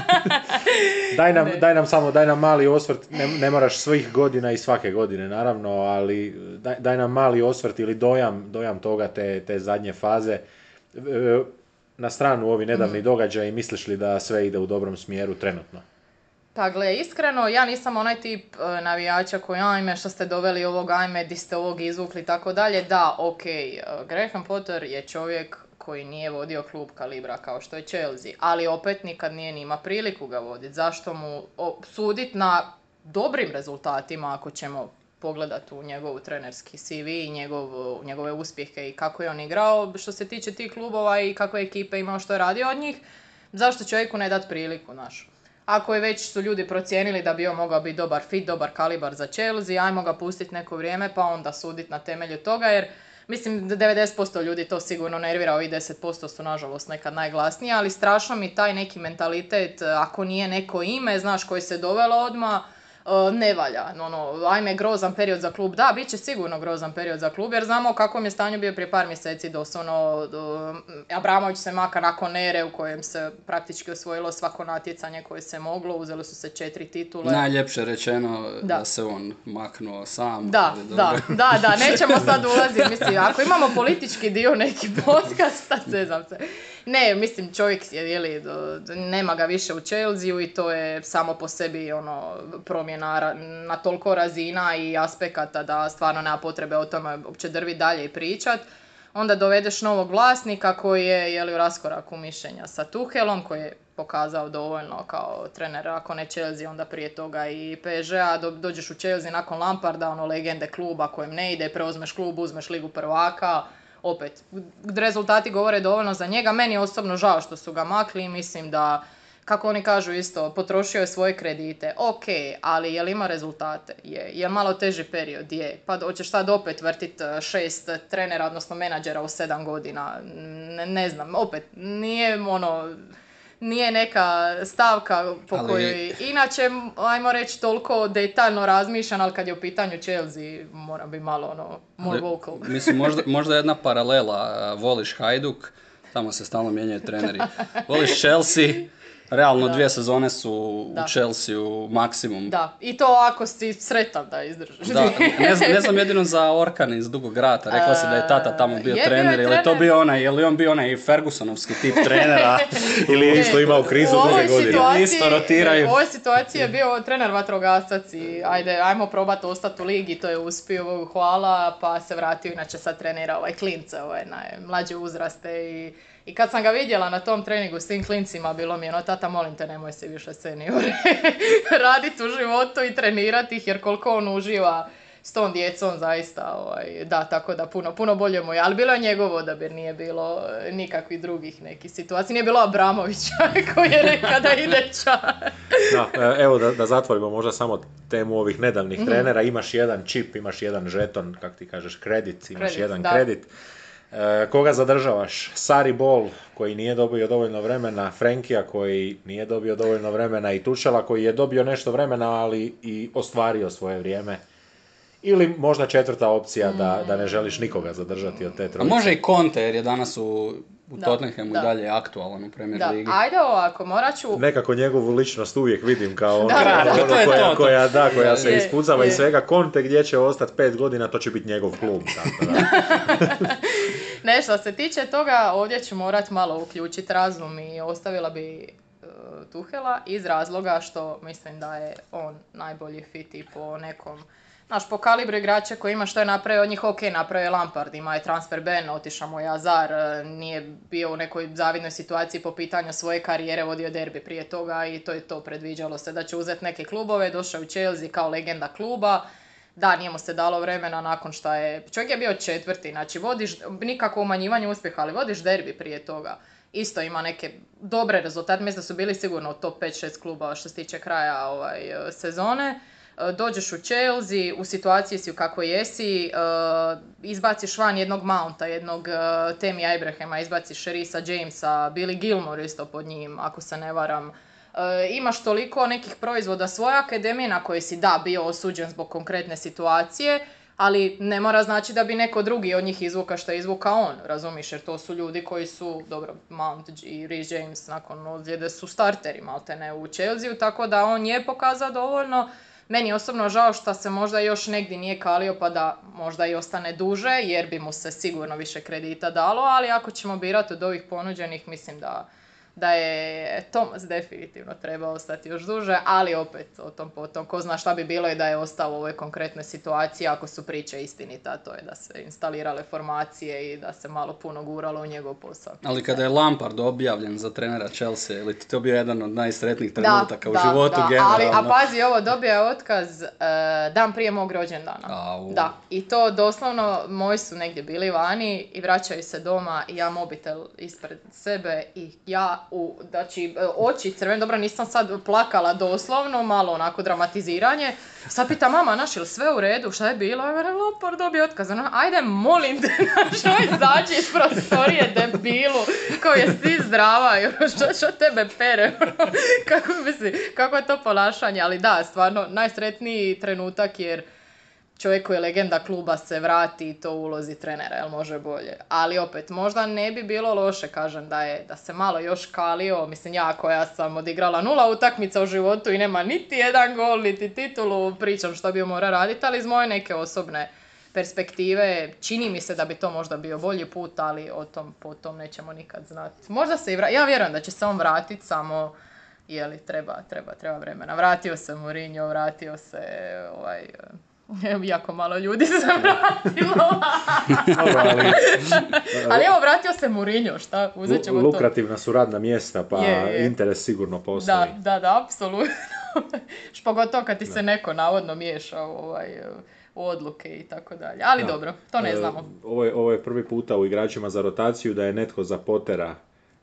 Daj nam, daj nam samo, daj nam mali osvrt, ne, ne moraš svih godina i svake godine naravno, ali daj, daj nam mali osvrt ili dojam, dojam toga te, te zadnje faze. E, Na stranu ovi nedavni Mhm. događaji, misliš li da sve ide u dobrom smjeru trenutno? Pa gle, iskreno, ja nisam onaj tip e, navijača koji, ajme, što ste doveli ovog, ajme, di ste ovog izvukli i tako dalje. Da, ok, Graham Potter je čovjek koji nije vodio klub kalibra kao što je Chelsea, ali opet nikad nije ni ima priliku ga voditi. Zašto mu o, sudit na dobrim rezultatima ako ćemo pogledati u njegovu trenerski CV i njegov, njegove uspjehe i kako je on igrao. Što se tiče tih klubova i kakve ekipe imao što je radio od njih, zašto čovjeku ne dati priliku, našu? Ako je već su ljudi procijenili da bi on mogao biti dobar fit, dobar kalibar za Chelsea, ajmo ga pustiti neko vrijeme pa onda suditi na temelju toga jer mislim da 90% ljudi to sigurno nervira, ovi 10% su nažalost nekad najglasniji, ali strašno mi taj neki mentalitet, ako nije neko ime, znaš, koji se dovelo odmah, ne valja. Ono, ajme, grozan period za klub. Da, bit će sigurno grozan period za klub, jer znamo kakvom je stanju bio prije par mjeseci doslovno. do- Abramović se maka nakon ere u kojem se praktički osvojilo svako natjecanje koje se moglo, uzeli su se četiri titule. Najljepše rečeno da. Da. se on maknuo sam. Da, da, da, da, nećemo sad ulaziti, mislim, ako imamo politički dio neki podcasta, zezam se. Ne, mislim, čovjek je, jeli, nema ga više u Chelsea i to je samo po sebi, ono, promjena na toliko razina i aspekata da stvarno nema potrebe o tome uopće drvi dalje i pričat. Onda dovedeš novog vlasnika koji je, jeli, u raskoraku mišljenja sa Tuhelom, koji je pokazao dovoljno kao trener, ako ne Chelsea, onda prije toga i PSG-a, Do- dođeš u Chelsea nakon Lamparda, ono legende kluba kojem ne ide, preuzmeš klub, uzmeš ligu prvaka, opet, rezultati govore dovoljno za njega, meni je osobno žao što su ga makli i mislim da, kako oni kažu isto, potrošio je svoje kredite, ok, ali je li ima rezultate? Je, je malo teži period? Je, pa hoćeš sad opet vrtit eh, šest trenera, odnosno menadžera u sedam godina, ne, ne znam, opet, nije ono, nije neka stavka po Ali- kojoj inače, ajmo reći, toliko detaljno razmišljam, ali kad je u pitanju Chelsea, moram biti malo ono, more Ali, vocal. Mislim, možda, možda jedna paralela. Voliš Hajduk, tamo se stalno mijenjaju treneri. Voliš Chelsea, realno Da. dvije sezone su u Da. Chelsea maksimum. Da, i to ako si sretan da izdržiš. Da, ne znam, ne znam jedino za Orkan iz Dugog rata. Rekla si da je tata tamo bio Je bio trener. je Je li to bio onaj, je li on bio onaj Fergusonovski tip trenera? Ili je isto imao krizu U druge godine? Isto rotiraju. U ovoj situaciji je bio trener vatrogasac i ajde, ajmo probati ostati u ligi, to je uspio, Bogu hvala, pa se vratio, inače sad trenira ovaj klince, ovaj najmlađe uzraste i i kad sam ga vidjela na tom treningu s tim klincima, bilo mi je ono, tata, molim te, nemoj se više seniore raditi u životu i trenirati ih, jer koliko on uživa s tom djecom zaista, ovaj, da, tako da puno, puno bolje mu je. Ali bilo je njegov odabir, nije bilo e, nikakvih drugih nekih situacija. Nije bilo Abramovića koji je rekao da ide ča. Da, evo da, da zatvorimo možda samo temu ovih nedavnih Mhm. trenera. Imaš jedan čip, imaš jedan žeton, kak ti kažeš, kredit, imaš Kredit, jedan da. kredit. E, koga zadržavaš? Sari Bol koji nije dobio dovoljno vremena, Frenkija koji nije dobio dovoljno vremena i Tušela koji je dobio nešto vremena, ali i ostvario svoje vrijeme. Ili možda četvrta opcija da, da ne želiš nikoga zadržati od te A trojice. može i Conte jer je danas u, u Da, Tottenhamu i da. dalje aktualan u Premier Da, Ligi. ajde ovako, morat ću... Nekako njegovu ličnost uvijek vidim kao ono, Da, da, ono da, to je koja, to, to. koja, da, koja se Je, ispucava iz svega. Konte gdje će ostati pet godina, to će biti njegov klub. Tako da. Ne, što se tiče toga, ovdje ću morat malo uključiti razum i ostavila bi e, Tuhela iz razloga što mislim da je on najbolji fit i po nekom Znaš, po kalibru igrača koji ima što je napravio od njih, ok, napravio je Lampard, ima je transfer ban, otišao mu je Azar, e, nije bio u nekoj zavidnoj situaciji po pitanju svoje karijere, vodio derbi prije toga i to je to, predviđalo se da će uzeti neke klubove, došao u Chelsea kao legenda kluba, da, nije mu se dalo vremena nakon što je... Čovjek je bio četvrti, znači vodiš, nikako umanjivanje uspjeha, ali vodiš derbi prije toga. Isto ima neke dobre rezultate, mislim da su bili sigurno u top 5-6 klubova što se tiče kraja ovaj, e, sezone. E, Dođeš u Chelsea, u situaciji si u kakvoj jesi, e, izbaciš van jednog Mounta, jednog Temija Ibrahima, izbaciš Risa Jamesa, Billy Gilmore isto pod njim, ako se ne varam. E, imaš toliko nekih proizvoda svoje akademije na koje si da bio osuđen zbog konkretne situacije, ali ne mora znači da bi neko drugi od njih izvuka što je izvuka on, razumiš, jer to su ljudi koji su, dobro, Mount i Reece James nakon ozljede su starteri, malte ne u Chelsea, tako da on je pokazao dovoljno. Meni je osobno žao što se možda još negdje nije kalio pa da možda i ostane duže, jer bi mu se sigurno više kredita dalo, ali ako ćemo birati od ovih ponuđenih, mislim da, da je Thomas definitivno treba ostati još duže, ali opet o tom potom, ko zna šta bi bilo i da je ostao u ovoj konkretnoj situaciji ako su priče istinite, a to je da se instalirale formacije i da se malo puno guralo u njegov posao. Ali kada je Lampard objavljen za trenera Chelsea, ili to bio jedan od najsretnijih trenutaka u životu ali, generalno? a pazi ovo, dobio je otkaz e, dan prije mog rođendana. Au. Da, i to doslovno, moji su negdje bili vani i vraćaju se doma i ja mobitel ispred sebe i ja u, znači, e, oči crvene, dobro nisam sad plakala doslovno, malo onako dramatiziranje. Sad pita mama, naš, je sve u redu, šta je bilo? Ja Lampard dobio otkaz. Ona, ajde, molim te, što izađi iz prostorije, debilu, kao je ti zdrava, što, što tebe pere, kako, misli, kako je to ponašanje, ali da, stvarno, najsretniji trenutak jer čovjek koji je legenda kluba se vrati i to ulozi trenera, jel može bolje. Ali opet, možda ne bi bilo loše, kažem, da je da se malo još kalio, mislim ja koja sam odigrala nula utakmica u životu i nema niti jedan gol, niti titulu, pričam što bi mora raditi, ali iz moje neke osobne perspektive čini mi se da bi to možda bio bolji put, ali o tom potom nećemo nikad znati. Možda se i vra... ja vjerujem da će se on vratiti, samo je li treba, treba, treba vremena. Vratio se Mourinho, vratio se ovaj, jako malo ljudi se vratilo. Ali Ali evo, vratio se Mourinho, šta? Uzet ćemo to. lukrativna su radna mjesta, pa Je, je. interes sigurno postoji. Da, da, da, apsolutno. Pogotovo kad ti se neko navodno miješa u, ovaj, u odluke i tako dalje. Ali Da. dobro, to ne E, znamo. Ovo je, ovo je prvi puta u igračima za rotaciju da je netko za Potera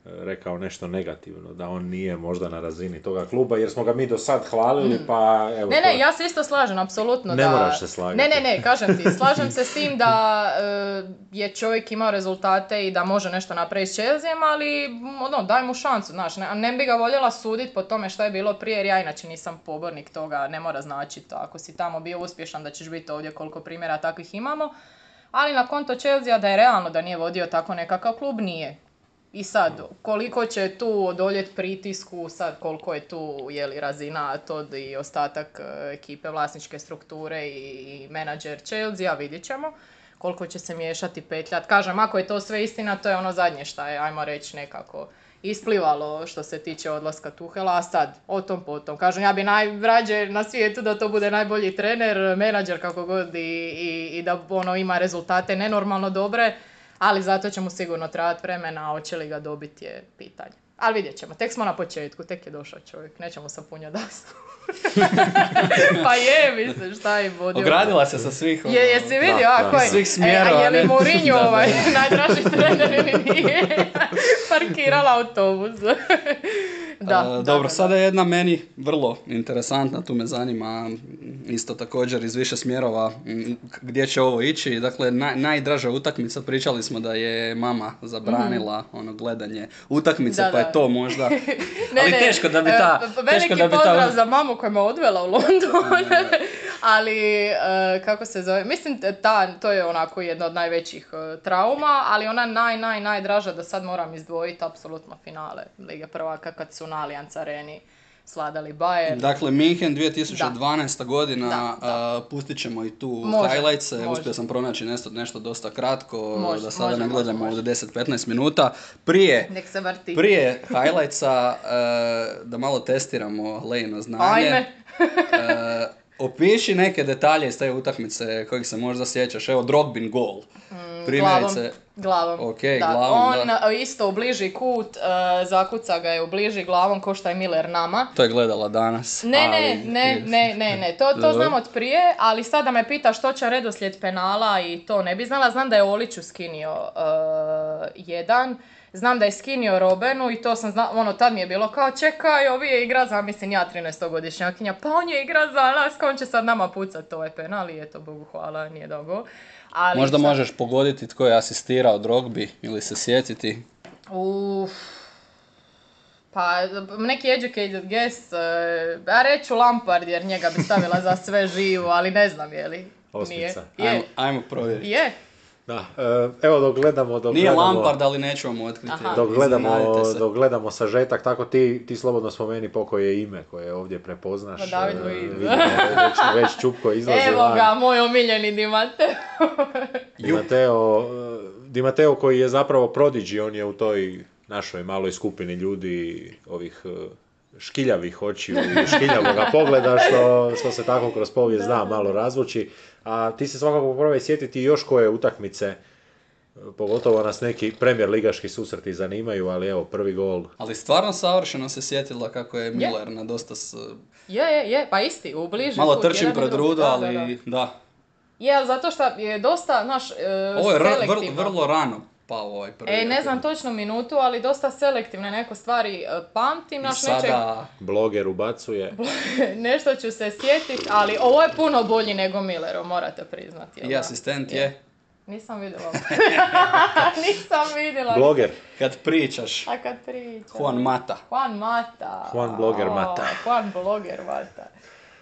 rekao nešto negativno, da on nije možda na razini toga kluba, jer smo ga mi do sad hvalili, pa evo Mm. Ne, to- ne, ja se isto slažem, apsolutno. Ne da... moraš se slagati. Ne, ne, ne, kažem ti, slažem se s tim da e, je čovjek imao rezultate i da može nešto napraviti s Chelseaom, ali ono, daj mu šansu, znaš, ne, ne bi ga voljela suditi po tome što je bilo prije, jer ja inače nisam pobornik toga, ne mora značiti, ako si tamo bio uspješan da ćeš biti ovdje koliko primjera takvih imamo, ali na konto Chelsea da je realno da nije vodio tako nekakav klub, nije. I sad, koliko će tu odoljet pritisku, sad koliko je tu je li, razina Todd i ostatak e, ekipe vlasničke strukture i, menadžer Chelsea, vidjet ćemo. Koliko će se miješati petljat. Kažem, ako je to sve istina, to je ono zadnje šta je, ajmo reći, nekako isplivalo što se tiče odlaska Tuhela, a sad, o tom potom. Kažem, ja bi najrađe na svijetu da to bude najbolji trener, menadžer kako god i, i, i da ono ima rezultate nenormalno dobre, ali zato će mu sigurno trebati vremena, a hoće li ga dobiti je pitanje. Ali vidjet ćemo, tek smo na početku, tek je došao čovjek, nećemo sa punja dastu. pa je, mislim, šta je vodio. Ogradila se sa svih... ono, Je, jesi vidio, Da, a koji? Svih smjerova, E, a je li? Mourinho ovaj najdraži trener ili nije? Parkirala autobus. Da, E, dobro, da, sada je jedna meni vrlo interesantna, tu me zanima isto također iz više smjerova gdje će ovo ići. Dakle, naj, najdraža utakmica, pričali smo da je mama zabranila ono gledanje utakmice. Da, pa je da. to možda... Ne, ali ne, teško da bi ta... e, teško Veliki da bi ta... pozdrav za mamu koja me odvela u London. ali, e, kako se zove, mislim te- ta, to je onako jedna od najvećih e, trauma, ali ona naj, naj, najdraža da sad moram izdvojiti apsolutno finale Lige prvaka kad su na Allianz areni sladali Bayern. Dakle, Minhen 2012. godina, Da, da. a, pustit ćemo i tu Može, highlights, može. uspio sam pronaći nešto, nešto dosta kratko, Može, da sada ne gledamo od 10-15 minuta. Prije, Nek se vrti. prije highlightsa, e, da malo testiramo Lejino znanje. Ajme. E, opiši neke detalje iz te utakmice kojih se možda sjećaš. Evo, Drogbin gol. Primjerice, Glavom. Ok, da. glavom, On da. isto u bliži kut, e, zakuca ga je u bliži glavom ko šta je Miller nama. to je gledala danas. Ne, ali- ne, ne, ne, ne, ne, to, to znam od prije, ali sada me pita što će redoslijed penala i to ne bi znala. Znam da je Oliću skinio uh, jedan, znam da je skinio Robenu i to sam znala, ono, tad mi je bilo kao čekaj, ovi je igra za, mislim, ja 13-godišnjakinja, pa on je igra za nas, on će sad nama pucat ovaj penal i eto, Bogu hvala, nije dogo. Ali Možda šta- možeš pogoditi tko je asistirao Drogbi ili se sjetiti. Uf. Pa, neki educated guess, eh, ja reću Lampard jer njega bi stavila za sve živo, ali ne znam je li. Osmica. Nije. Ajmo, Je. ajmo provjeriti. Je. Da, e, evo dok gledamo, dok Nije gledamo, Lampard, ali neću vam otkriti. Aha. dok gledamo, dok gledamo sažetak, tako ti, ti slobodno spomeni po koje ime koje ovdje prepoznaš. Pa David Luiz. vidimo, već, već čupko izlazi Evo van. ga, moj omiljeni Dimate. Di Matteo, e, Di Matteo koji je zapravo prodigy, on je u toj našoj maloj skupini ljudi ovih e, škiljavih očiju i škiljavoga pogleda, što, što se tako kroz povijest da malo razvući. A ti se svakako probaj sjetiti još koje utakmice, pogotovo nas neki premijer ligaški susreti zanimaju, ali evo, prvi gol. Ali stvarno savršeno se sjetila kako je Miller na dosta s... Je, je, je, pa isti, u bliži Malo kut, trčim pred rudo, ali da, da. da. Je, zato što je dosta, znaš, e, Ovo je r- vrlo, vrlo rano pao ovaj prvi. E, ne znam točno minutu, ali dosta selektivne neko stvari e, pamtim, I nečeg, sada... Bloger ubacuje. nešto ću se sjetiti, ali ovo je puno bolji nego Millerov, morate priznati. I asistent je, Nisam vidjela. Nisam vidjela. Bloger. kad pričaš, A kad pričam. Juan Mata. Juan Mata. Juan Bloger O, Mata. Juan Bloger Mata.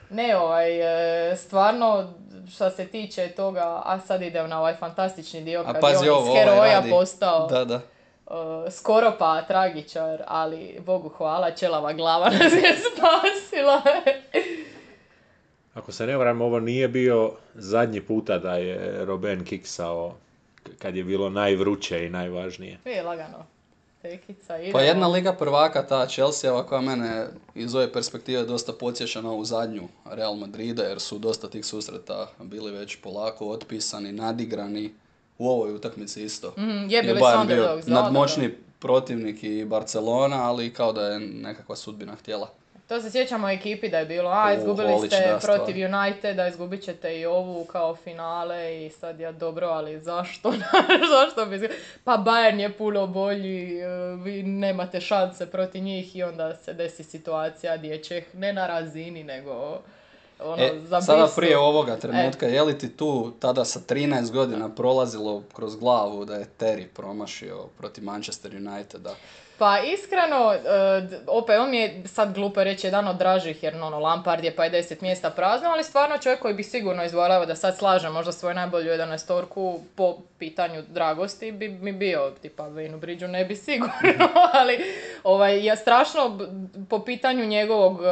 Ne, ovaj, e, stvarno, što se tiče toga, a sad idem na ovaj fantastični dio A kad pazi je on ovo, iz ovaj heroja radi. postao Da, da. e, skoro pa tragičar, ali Bogu hvala, čelava glava nas je spasila. Ako se ne varam, ovo nije bio zadnji puta da je Robben kiksao kad je bilo najvruće i najvažnije. Nije lagano. Idemo. Pa jedna liga prvaka, ta Chelsea, koja mene iz ove perspektive dosta podsjeća na ovu zadnju Real Madrida, jer su dosta tih susreta bili već polako otpisani, nadigrani. U ovoj utakmici isto. Mhm, je, bili bio nadmoćni protivnik i Barcelona, ali kao da je nekakva sudbina htjela. To se sjećamo u ekipi da je bilo, a izgubili ste protiv. Uniteda, izgubit ćete i ovu kao finale i sad ja dobro, ali zašto? zašto bi Pa Bayern je puno bolji, e, vi nemate šanse protiv njih i onda se desi situacija dječjeh ne na razini nego ono, E, sada prije ovoga trenutka, je li ti tu tada sa 13 godina prolazilo kroz glavu da je Terry promašio protiv Manchester Uniteda? Pa iskreno, e, opet on mi je sad glupo reći jedan od dražih jer ono Lampard je pa je 10 mjesta prazno, ali stvarno čovjek koji bi sigurno izvolio da sad slaže možda svoju najbolju 11 po pitanju dragosti bi mi bio, tipa Vejnu Bridžu ne bi sigurno, ali ovaj, ja strašno po pitanju njegovog e,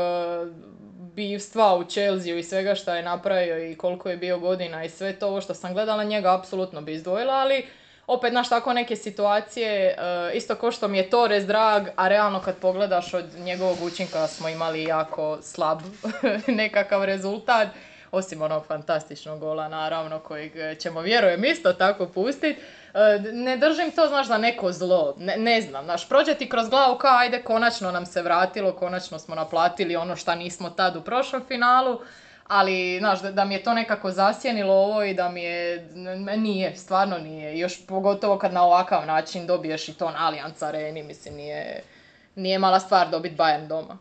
bivstva u Chelsea i svega što je napravio i koliko je bio godina i sve to ovo što sam gledala njega apsolutno bi izdvojila, ali opet, znaš, tako neke situacije, e, isto ko što mi je Torres drag, a realno kad pogledaš od njegovog učinka smo imali jako slab nekakav rezultat. osim onog fantastičnog gola naravno kojeg ćemo vjerujem isto tako pustiti. E, ne držim to, znaš, za neko zlo, ne, ne znam, znaš, prođe ti kroz glavu kao ajde, konačno nam se vratilo, konačno smo naplatili ono što nismo tad u prošlom finalu, ali, znaš, da, da mi je to nekako zasjenilo ovo i da mi je, nije, stvarno nije, još pogotovo kad na ovakav način dobiješ i to na Allianz Areni, mislim, nije, nije mala stvar dobiti Bayern doma.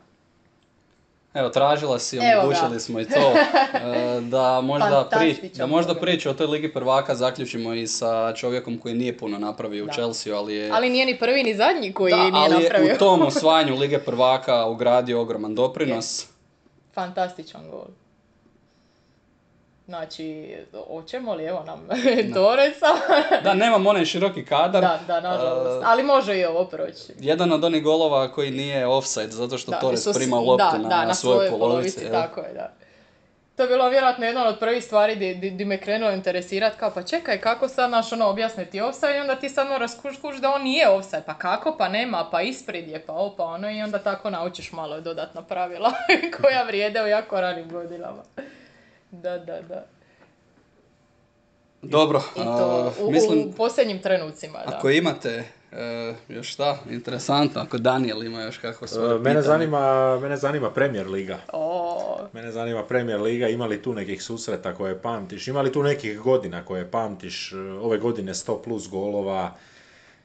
Evo, tražila si, omogućili smo i to, e, da možda, pri, da možda priču o toj Ligi prvaka zaključimo i sa čovjekom koji nije puno napravio u. Chelsea, ali je... Ali nije ni prvi ni zadnji koji da, nije ali napravio. je u tom osvajanju Lige prvaka ugradio ogroman doprinos. Fantastičan gol. Znači, hoćemo li, evo nam Toreca. Da, nemam onaj široki kadar. da, da, nažalost. E, Ali može i ovo proći. jedan od onih golova koji nije offside, zato što Da, su s- prima loptu da, na, da, na svojoj polovici. tako je, da. To je bilo vjerojatno jedna od prvih stvari di, di, di me krenulo interesirat, kao pa čekaj, kako sad naš ono objasniti offside i onda ti sad moraš kuš, kuš da on nije offside, pa kako, pa nema, pa ispred je, pa ovo, pa ono i onda tako naučiš malo dodatna pravila koja vrijede u jako ranim godinama. Da, da, da. Dobro, I to u, mislim, u posljednjim trenucima, da. ako imate e, još šta, interesantno, ako Daniel ima još kako svoje E, Mene pitanje. zanima, mene zanima Premier Liga. O, Mene zanima Premier Liga, ima li tu nekih susreta koje pamtiš, ima li tu nekih godina koje pamtiš, E, ove godine 100 plus golova,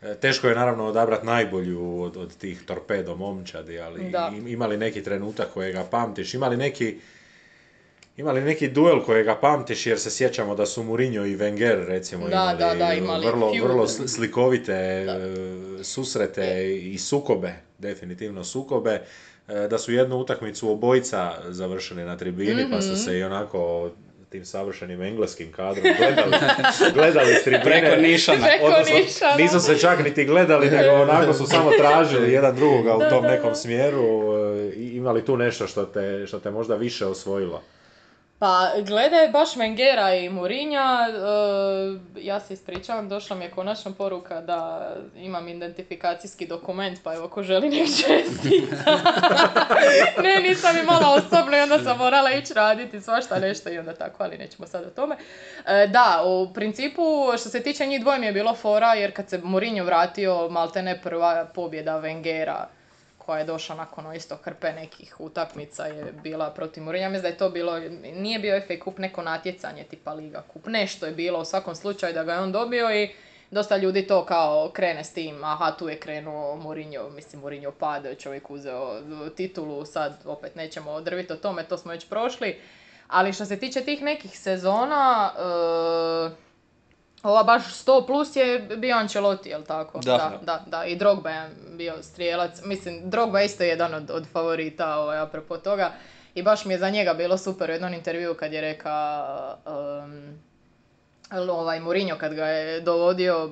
E, Teško je naravno odabrati najbolju od, od tih torpedo momčadi, ali Da. im- ima li neki trenutak kojega pamtiš, ima li neki ima li neki duel kojega pamtiš jer se sjećamo da su Mourinho i Wenger recimo Da, imali, da, da, imali vrlo, vrlo sli- slikovite Da. e, susrete i sukobe, definitivno sukobe, e, da su jednu utakmicu obojica završili na tribini pa Mhm. su se i onako tim savršenim engleskim kadrom gledali, gledali s tribine. Preko Nišana. Preko Odnosno, nisu se čak niti gledali, nego onako su samo tražili jedan drugoga u tom nekom smjeru. e, i Imali tu nešto što te, što te možda više osvojilo? Pa, glede baš Mengera i Murinja, ja se ispričavam, došla mi je konačna poruka da imam identifikacijski dokument, pa evo ko želi nek ne, nisam imala osobno i onda sam morala ići raditi svašta nešto i onda tako, ali nećemo sad o tome. E, da, u principu, što se tiče njih dvoje mi je bilo fora, jer kad se Mourinho vratio, maltene prva pobjeda Wengera, koja je došla nakon isto krpe nekih utakmica je bila protiv Mourinha. Mislim da je to bilo, nije bio FA Cup neko natjecanje tipa Liga Cup. Nešto je bilo u svakom slučaju da ga je on dobio i dosta ljudi to kao krene s tim, aha tu je krenuo Mourinho, mislim Mourinho pade, čovjek uzeo titulu, sad opet nećemo odrviti o tome, to smo već prošli. Ali što se tiče tih nekih sezona, e, ova baš 100 plus je bio Ancelotti, jel tako? Da. da, da, da. I Drogba je bio strijelac. Mislim, Drogba je isto jedan od, od favorita, ovaj, apropo toga. I baš mi je za njega bilo super u jednom intervju kad je rekao um, ovaj Mourinho kad ga je dovodio,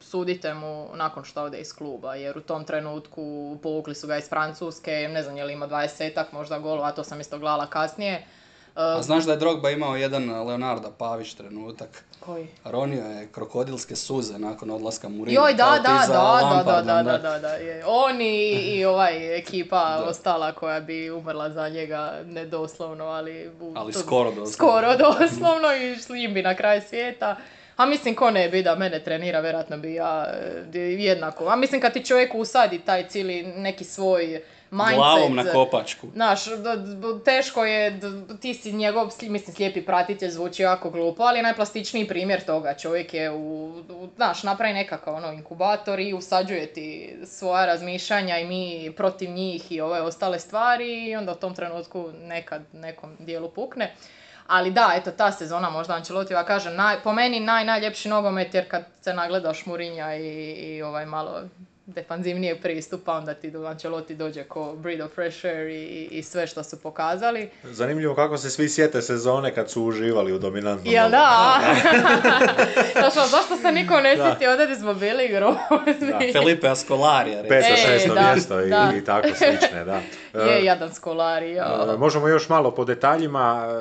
sudite mu nakon što ode iz kluba, jer u tom trenutku povukli su ga iz Francuske, ne znam je li ima 20 možda golova, a to sam isto gledala kasnije. A Uh, znaš da je Drogba imao jedan Leonarda Pavić trenutak? koji? Ronio je krokodilske suze nakon odlaska Mourinho. Joj, da, da, da, da, da, da, da, da. On i, i ovaj ekipa ostala koja bi umrla za njega, ne doslovno, ali... u- Ali to- skoro doslovno. Skoro doslovno i šli bi na kraj svijeta. A mislim, ko ne bi da mene trenira, vjerojatno bi ja e, jednako. A mislim, kad ti čovjek usadi taj cijeli neki svoj mindset... Glavom na kopačku. Znaš, teško je, ti si njegov, sli- mislim, slijepi pratitelj zvuči jako glupo, ali je najplastičniji primjer toga. Čovjek je u, u znaš, napravi nekakav ono inkubator i usađuje ti svoja razmišljanja i mi protiv njih i ove ostale stvari i onda u tom trenutku nekad nekom dijelu pukne. Ali da, eto, ta sezona možda Ancelottiva kažem, naj, po meni naj, najljepši nogomet jer kad se nagledaš Murinja i, i ovaj malo defanzivnijeg pristupa, onda ti do Ancelotti dođe ko breed of fresh air i, i- i sve što su pokazali. Zanimljivo kako se svi sjete sezone kad su uživali u dominantnom Jel da? Znaš, ono, zašto se niko ne Da. sjeti ovdje gdje smo bili grozni? Felipe Ascolarija, recimo. Peto, E, šesto da, mjesto i, da. i tako slične, da. Je, E, jadan skolari, e, ja. Možemo još malo po detaljima. e,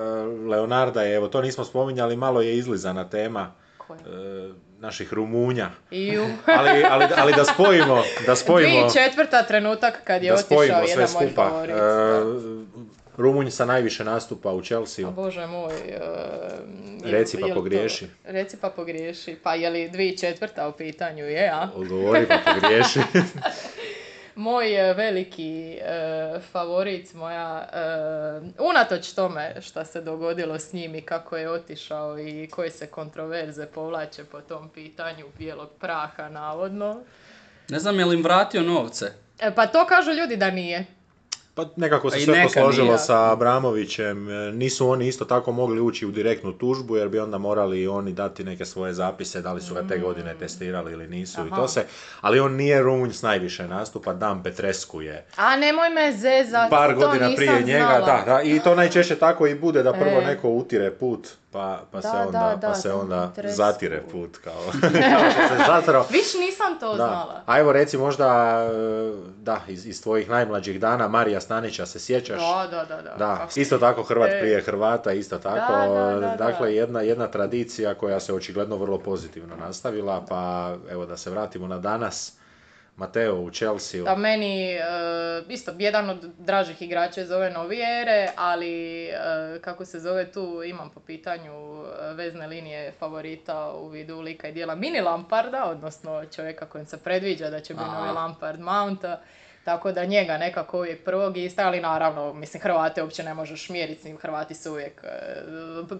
Leonarda je, evo to nismo spominjali, malo je izlizana tema Ko je? e, naših Rumunja. Iju. Ali, ali, ali da spojimo, da spojimo, 2004. trenutak kad je da otišao spojimo sve jedan moj skupa. favorit. E. Rumunj sa najviše nastupa u Chelsea. A Bože moj. jel- Reci pa jel to- pogriješi. Reci pa pogriješi. Pa je li dvi četvrta u pitanju? Je, a? Odgovori pa pogriješi. Moj e, veliki e, favorit, moja, e, unatoč tome što se dogodilo s njim i kako je otišao i koje se kontroverze povlače po tom pitanju bijelog praha, navodno. Ne znam je li im vratio novce. E, pa to kažu ljudi da nije. Pa nekako se A i sve posložilo sa Abramovićem. E, Nisu oni isto tako mogli ući u direktnu tužbu jer bi onda morali i oni dati neke svoje zapise da li su ga te godine testirali ili nisu i to se. Ali on nije Rumunj s najviše nastupa, Dan Petrescu je A nemoj me zezat, par to godina nisam prije njega, da, da, i to najčešće tako i bude da prvo E. neko utire put, pa, pa Da, se onda, da, pa da, se Dan onda Petrescu. zatire put, kao, kao se. Viš nisam to Da. znala. A evo reci možda, e, da, iz, iz tvojih najmlađih dana, Marija Stanića se sjećaš? Da, da, da. da. Da, isto tako Hrvat E. prije Hrvata, isto tako. Da, da, da, da. dakle, jedna, jedna tradicija koja se očigledno vrlo pozitivno nastavila, pa evo da se vratimo na danas. Mateo u Chelsea. Da, meni e, isto jedan od dražih igrača iz ove novije ere, ali e, kako se zove tu imam po pitanju e, vezne linije favorita u vidu lika i dijela mini Lamparda, odnosno čovjeka kojem se predviđa da će biti novi Lampard Mounta. Tako da njega nekako uvijek prvog ista, ali naravno, mislim, Hrvate uopće ne možeš mjeriti s njim, Hrvati su uvijek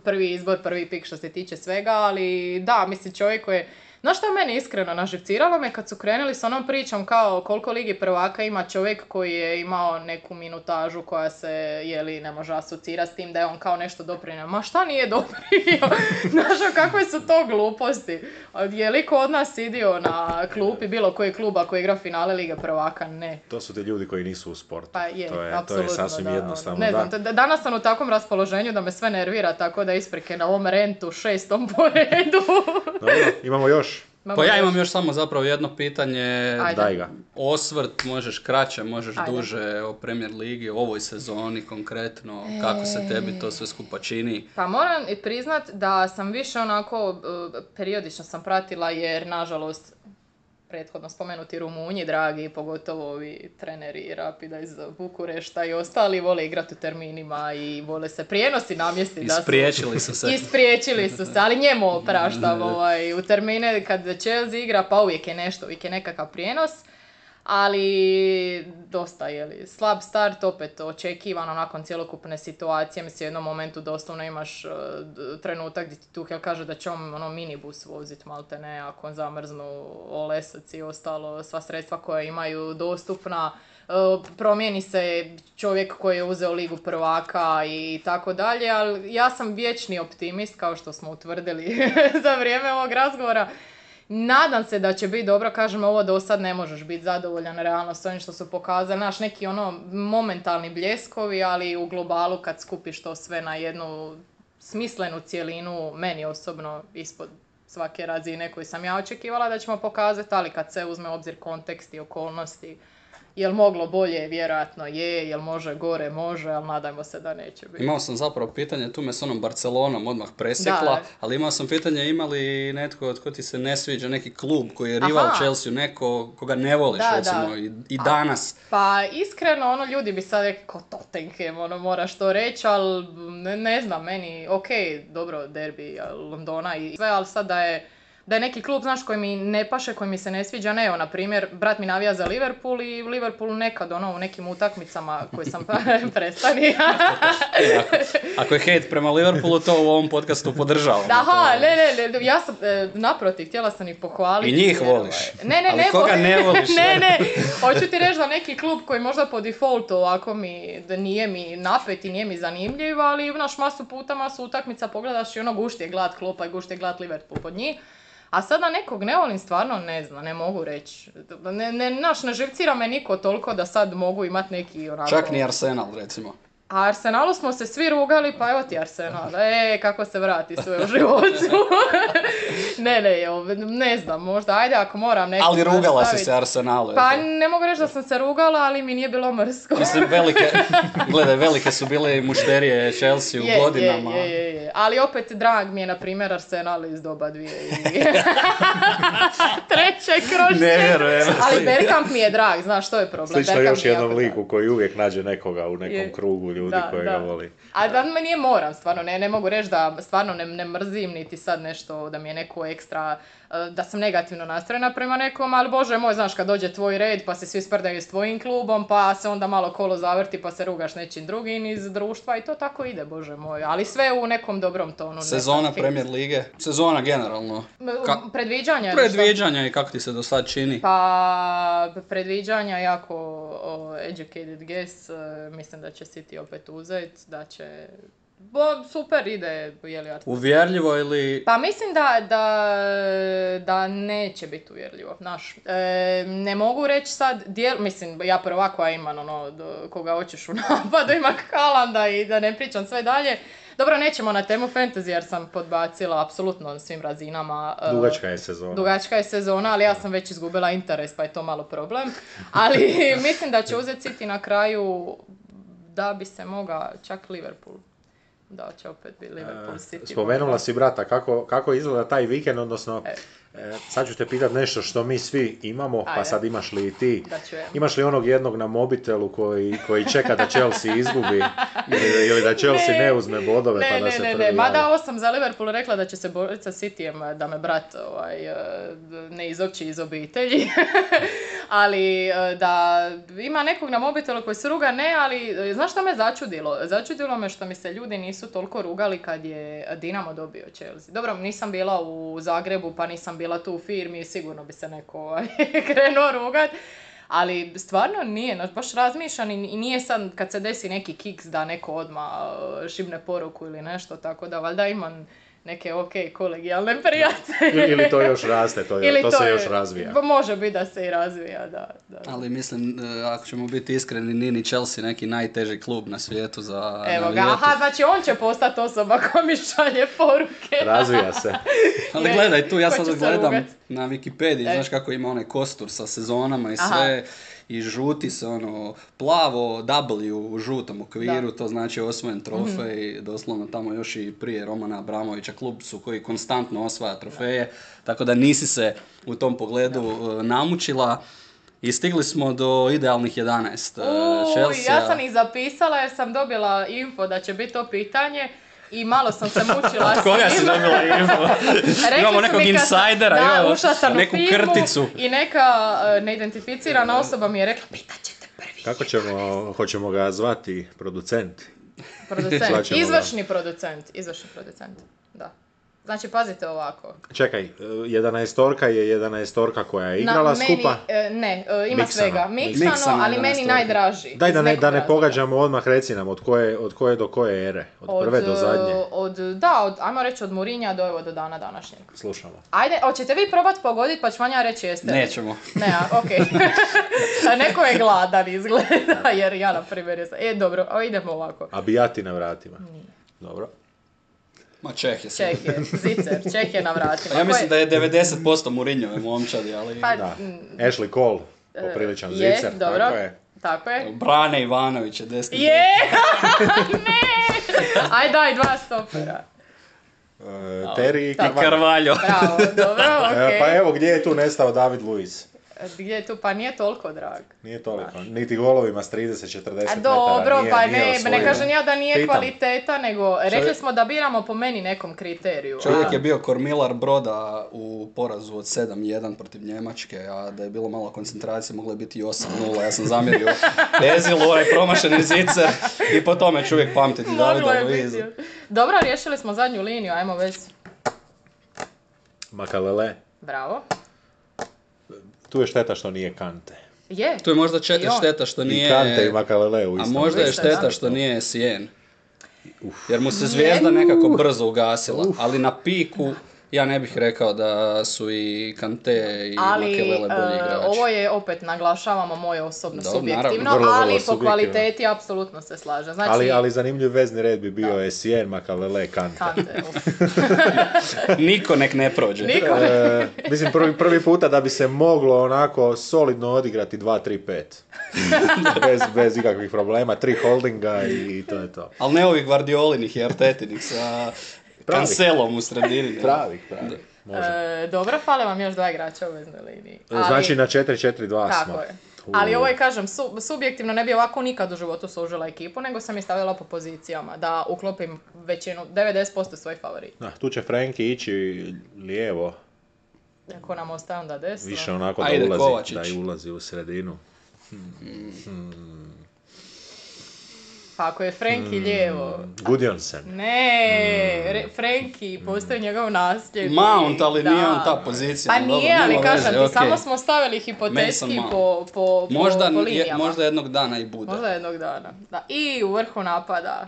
prvi izbor, prvi pik što se tiče svega, ali da, mislim, čovjek koji je Znaš što je meni iskreno naživciralo me kad su krenuli s onom pričom kao koliko ligi prvaka ima čovjek koji je imao neku minutažu koja se jeli ne može asocirati s tim da je on kao nešto doprinio. Ma šta nije doprinio? Znaš kakve su to gluposti? Je li ko od nas sidio na klupi bilo koji kluba koji igra finale lige prvaka? Ne. To su ti ljudi koji nisu u sportu. Pa je, to je, to je sasvim da, jednostavno. Ne znam, da- danas sam u takvom raspoloženju da me sve nervira, tako da isprike na ovom rentu šestom po redu. Dobro, imamo još. Pa ja imam još samo zapravo jedno pitanje. Ajde. Daj ga. Osvrt, možeš kraće, možeš Ajde. duže o Premier Ligi, o ovoj sezoni konkretno, kako se tebi to sve skupa čini. Pa moram i priznat da sam više onako, e, periodično sam pratila jer nažalost prethodno spomenuti Rumunji, dragi, pogotovo ovi treneri Rapida iz Bukurešta i ostali vole igrati u terminima i vole se prijenosi namjesti da su... Ispriječili su se. Ispriječili su se, ali njemu opraštam ovaj, u termine kad Chelsea igra, pa uvijek je nešto, uvijek je nekakav prijenos. Ali dosta je li slab start, opet očekivano nakon cjelokupne situacije, mislim u jednom momentu doslovno imaš d- trenutak gdje ti Tuhel kaže da će on ono minibus vozit malte ne ako zamrznu Olesac i ostalo sva sredstva koja imaju dostupna. E, promijeni se čovjek koji je uzeo ligu prvaka i tako dalje, ali ja sam vječni optimist kao što smo utvrdili za vrijeme ovog razgovora. Nadam se da će biti dobro, kažem ovo do sad ne možeš biti zadovoljan realno s ovim što su pokazali, znaš neki ono momentalni bljeskovi, ali u globalu kad skupiš to sve na jednu smislenu cjelinu, meni osobno ispod svake razine koju sam ja očekivala da ćemo pokazati, ali kad se uzme u obzir kontekst i okolnosti, jel moglo bolje, vjerojatno je, jel može gore, može, ali nadajmo se da neće biti. Imao sam zapravo pitanje, tu me s onom Barcelonom odmah presjekla, ali imao sam pitanje ima li netko tko ti se ne sviđa, neki klub koji je rival Aha. Chelsea, neko koga ne voliš Da, recimo da. i, i danas. Pa iskreno, ono, ljudi bi sad rekli kao Tottenham, ono, moraš to reći, ali ne, ne znam, meni, ok, dobro, derbi Londona i sve, ali sad da je, da je neki klub, znaš, koji mi ne paše, koji mi se ne sviđa, ne, evo, na primjer, brat mi navija za Liverpool i Liverpool nekad, ono, u nekim utakmicama koje sam prestani. Ako je hejt prema Liverpoolu, to u ovom podcastu To aha, ne, ne, ne, ja sam, e, naprotiv, htjela sam ih pohvaliti. I njih voliš. ovaj, Ne, ne, ne. koga ne voliš? ne, ne, hoću ti reći da neki klub koji možda po defaultu ovako mi, da nije mi napet i nije mi zanimljiv, ali naš masu puta, masu utakmica pogledaš i ono gušti je glad klupa i gušti je glad Liverpool pod njih. A sada nekog ne volim, stvarno ne znam, ne mogu reći. Ne, ne, naš, ne živcira me niko toliko da sad mogu imat neki onako... Čak ni Arsenal, recimo. A Arsenalu smo se svi rugali, pa evo ti Arsenal. E, kako se vrati sve u životu. ne, ne, ne znam, možda, ajde ako moram nekog Ali rugala si se Arsenalu. Pa ne mogu reći da sam se rugala, ali mi nije bilo mrsko. Mislim, velike, gledaj, velike su bile i mušterije Chelsea u Je, godinama. Je, je, je. Ali opet drag mi je, na primjer, Arsenal iz doba dvije i... Treće kroz Ne vjerujem. Ali Bergkamp mi je drag, znaš što je problem. Slično Bergkamp još jednom liku koji uvijek nađe nekoga u nekom Je. krugu ljudi Da, koji da. ga voli. A da me nije moram, stvarno, ne, ne mogu reći da stvarno ne, ne mrzim niti sad nešto da mi je neko ekstra, da sam negativno nastrojena prema nekom, ali bože moj, znaš, kad dođe tvoj red pa se svi sprdaju s tvojim klubom, pa se onda malo kolo zavrti pa se rugaš nečim drugim iz društva i to tako ide, bože moj, ali sve u nekom dobrom tonu. Sezona Premier Lige, sezona generalno. Ka- Predviđanja? Predviđanja i kako ti se do sad čini? Pa, predviđanja jako o, educated guess, e, mislim da će City opet uzeti, da će... Bo, super ide, je li? Uvjerljivo ili... Pa mislim da, da, da neće biti uvjerljivo, znaš. E, ne mogu reći sad, dijel, mislim, ja prva koja imam, ono, do- koga hoćeš u napadu, ima Kalanda i da ne pričam sve dalje. Dobro, nećemo na temu fantasy jer sam podbacila apsolutno na svim razinama. e, Dugačka je sezona. Dugačka je sezona, ali ja sam već izgubila interes, pa je to malo problem. Ali mislim da će uzeti City na kraju da bi se moga čak Liverpool. Da će opet biti Liverpool City. Spomenula si brata, kako, kako izgleda taj vikend, odnosno E. sad ću te pitat nešto što mi svi imamo, pa sad imaš li i ti? Imaš li onog jednog na mobitelu koji, koji čeka da Chelsea izgubi ili, ili da Chelsea ne, Ne. uzme bodove Ne, pa da ne, se ne, prvi ne, mada ovo sam za Liverpool rekla da će se boriti sa Cityjem da me brat ovaj, e, ne izopći iz obitelji. ali e, da ima nekog na mobitelu koji se ruga, ne, ali e, znaš što me začudilo? Začudilo me što mi se ljudi nisu toliko rugali kad je Dinamo dobio Chelsea. Dobro, nisam bila u Zagrebu pa nisam bila tu u firmi, sigurno bi se neko ovaj, krenuo rugat. Ali stvarno nije, baš razmišljam i i nije sad kad se desi neki kiks da neko odmah uh, šibne poruku ili nešto, tako da valjda imam neke ok kolegijalne prijatelje. Ili, ili to još raste, to, je- Ili to se je- još razvija. Može biti da se i razvija, da. da. Ali mislim, e, ako ćemo biti iskreni, nije ni Chelsea neki najteži klub na svijetu za Evo ga, aha, znači on će postati osoba koja mi šalje poruke. Razvija se. Ali gledaj, tu ja sad gledam rugat? na Wikipediji, E. znaš kako ima onaj kostur sa sezonama i Aha. I žuti se ono, plavo W u žutom okviru, Da. To znači osvojen trofej, doslovno tamo još i prije Romana Abramovića, klub su koji konstantno osvaja trofeje, tako da nisi se u tom pogledu e, namučila. I stigli smo do idealnih 11 e, Chelsea. ja sam ih zapisala jer sam dobila info da će biti to pitanje i malo sam se mučila s Koga si dobila Imamo nekog insajdera, imamo ušla sam u neku krticu. I neka e, neidentificirana osoba mi je rekla, pitat ćete prvi. Kako ćemo, hoćemo ga zvati producent? Producent, izvršni producent, izvršni producent. Znači, pazite ovako. Čekaj, 11 je 11 koja je igrala Na, meni, skupa. e, ne, e, ima Miksano. svega. Miksano, Miksano ali 11 meni najdraži. Daj da ne, da ne razloga. pogađamo odmah, reci nam od koje, od koje do koje ere? Od prve do e, zadnje? Od, da, od, ajmo reći od Murinja do, evo, do dana današnjeg. Slušamo. Ajde, hoćete vi probat pogoditi pa ću vam ja reći jeste? Nećemo. Ne, a, okej. Neko je gladan izgleda, jer ja na primjer jesam. E, dobro, idemo ovako. A bijati na vratima? Dobro. Ma Čeh je sve. Čeh je, zicer, Čeh je na vratima. Ja mislim da je 90% Mourinhove momčadi, ali Pa, Da. Ashley Cole, e, popriličan je, zicer. dobro. Tako je. Tako je. Brane Ivanović je desni. Je! ne! Aj daj dva stopera. E, Terry i Carvalho. Bravo, dobro, E, okej. Pa evo gdje je tu nestao David Luiz? Gdje je tu? Pa nije toliko drag. Nije toliko. Niti golovima s 30-40 A metara. dobro, nije- pa nije ne, ne kažem ja da nije Pitam. kvaliteta, nego rekli smo da biramo po meni nekom kriteriju. Čovjek a- je bio kormilar broda u porazu od 7-1 protiv Njemačke, a da je bilo malo koncentracije moglo je biti i 8-0. Ja sam zamjerio Ezilu, ovaj promašeni zicer i po tome ću uvijek pamtiti Davida Luiza. Dobro, riješili smo zadnju liniju, ajmo već. Makalele. Bravo. Tu je šteta što nije Kante. Je. Tu je možda če- I on. šteta što I nije... Kante i Makalele u A istom. možda je šteta što nije Sien. Jer mu se zvijezda nekako brzo ugasila. Ali na piku ja ne bih rekao da su i Kante i Ali Makelele bolji e, igrači. ovo je opet naglašavamo moje osobno subjektivno, naravno. Vrlo, vrlo ali po kvaliteti apsolutno se slažem. Znači, Ali, ali zanimljiv vezni red bi bio Essien, Makalele, Kante. Kante, uf. Niko nek ne prođe. Niko. E, mislim prvi, prvi puta da bi se moglo onako solidno odigrati 2-3-5. bez, bez ikakvih problema, tri holdinga i, i to je to. Ali ne ovih Guardiolinih i Artetinih sa Pravih. kancelom u sredini. Pravih, pravih. Može. E, dobro, fale vam još dva igrača u veznoj liniji. Ali- Znači na 4-4-2 Tako smo. je. Ali ovo je, kažem, su- subjektivno ne bi ovako nikad u životu služila ekipu, nego sam je stavila po pozicijama, da uklopim većinu, 90% svojih favorita. Da, tu će Frenki ići lijevo, Ako nam ostaje onda desno. više onako da Ajde, ulazi, Kovačić. da i ulazi u sredinu. Pa ako je Frenki Hmm. lijevo, Gudjonsen. Ne, re, Frenki, postoji njegov nasljednik. Mount, ali da. nije on ta pozicija. Pa dobro, nije, ali nema kažem ti, okej. samo smo stavili hipotetski po, po, po, Možda, po je- linijama. možda jednog dana i bude. Možda jednog dana. Da. I u vrhu napada,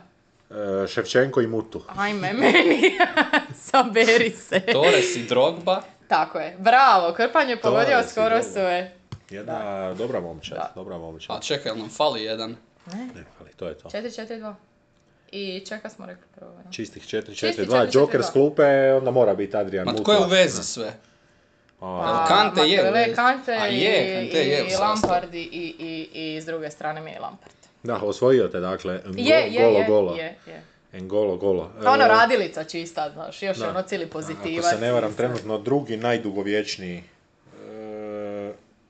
E, Ševčenko i Mutu. ajme meni, saberi se. Torres i Drogba. Tako je, bravo, Krpan je pogodio skoro sve. Jedna dobra momčad, Da. dobra momčad. A čekaj, nam fali jedan? Ne, Ne, ali to je to. 4-4-2. I čeka smo rekli prvo. ne? Čistih 4 Čisti 4 2 4-4-2. Joker s klupe, onda mora biti Adrian Ma tko je u vezi sve? A, Kante je vezi. Kante A i, je, Kante je u i sastavu. Lampard i, i, i, i s druge strane mi je Lampard. Da, osvojio te, dakle, Ngo- Je, je, golo, je, golo. je, je. Engolo, golo. Kao ono E, radilica čista, znaš, još da. je ono cijeli Ako pozitivac. se ne varam, trenutno drugi najdugovječniji,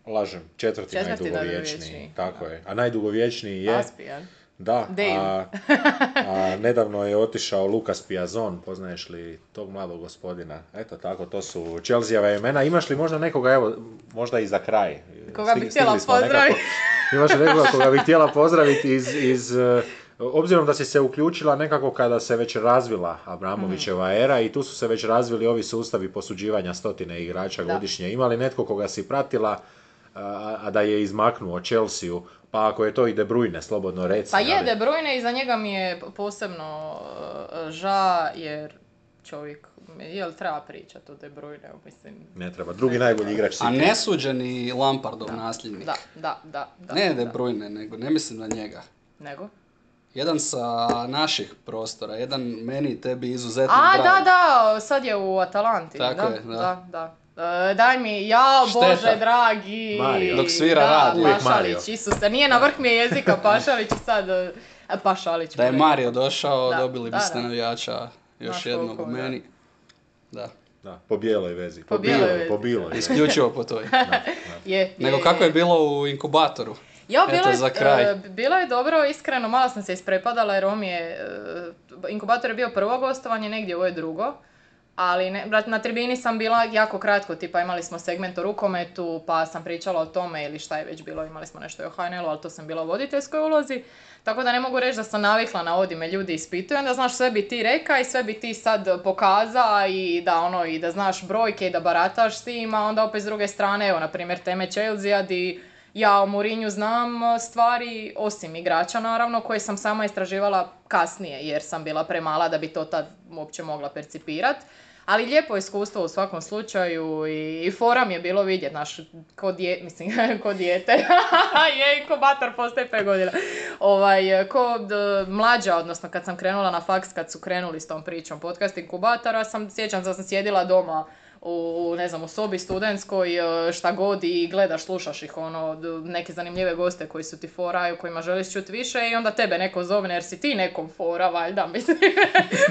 lažem, četvrti, Četvrti najdugovječniji, najdugovječniji, tako je. A najdugovječniji je, Aspijan. da, a, a nedavno je otišao Lukas Piazon, poznaješ li tog mladog gospodina? Eto tako, to su Chelseajeva imena. Imaš li možda nekoga, evo, možda i za kraj? Koga bi htjela pozdraviti. Imaš li nekoga koga bi htjela pozdraviti iz, iz e, Obzirom da si se uključila nekako kada se već razvila Abramovićeva Mhm. era i tu su se već razvili ovi sustavi posuđivanja stotine igrača Da. godišnje. Ima li netko koga si pratila, a, a da je izmaknuo Chelsea, pa ako je to i De Bruyne, slobodno reci. Pa je ali- De Bruyne i za njega mi je posebno uh, ža jer čovjek, jel treba pričati o De Bruyne, mislim. Ne treba. Drugi najbolji igrač A City. nesuđeni Lampardov nasljednik. Da, da, da. da Ne De da. Bruyne, nego ne mislim na njega. Nego? Jedan sa naših prostora, jedan meni i tebi izuzetno A, drag. da, da, sad je u Atalanti. Tako da, je, da. da. da. E, daj mi, Šteta. Bože dragi. Mario. Dok svira da, radi. Uvijek Pašalić, Mario. Isuse, nije na vrh mi je jezika Pašalić i sad, e, Pašalić. Da je. Mario došao, Da, dobili da, biste navijača još Znaš jednog u meni. Da, Da, po bijeloj vezi. Po bijeloj biloj, vezi, Po biloj vezi. isključivo po toj. Je, je, Nego kako je bilo u inkubatoru? Ja, bilo Eto, je, za kraj. e, bilo je dobro, iskreno, malo sam se isprepadala jer on mi je, e, inkubator je bio prvo gostovanje, negdje ovo je drugo. Ali ne, na tribini sam bila jako kratko, tipa imali smo segment o rukometu, pa sam pričala o tome ili šta je već bilo, imali smo nešto o HNL-u, ali to sam bila u voditeljskoj ulozi. Tako da ne mogu reći da sam navikla na ovdje me ljudi ispituju, onda znaš sve bi ti reka i sve bi ti sad pokaza i da ono i da znaš brojke i da barataš s tim, onda opet s druge strane, evo na primjer teme Chelsea di ja o Mourinhu znam stvari, osim igrača naravno, koje sam sama istraživala kasnije, jer sam bila premala da bi to tad uopće mogla percipirat. Ali lijepo iskustvo u svakom slučaju i, i fora je bilo vidjet, znaš, ko, dje, mislim, ko dijete, je inkubator postoje 5 godina, ovaj, ko d- mlađa, odnosno kad sam krenula na faks, kad su krenuli s tom pričom podcast inkubatora, sam, sjećam da sam sjedila doma u, ne znam, u sobi studentskoj, e, šta god i gledaš, slušaš ih, ono, neke zanimljive goste koji su ti fora i o kojima želiš čuti više i onda tebe neko zovne jer si ti nekom fora, valjda, mislim,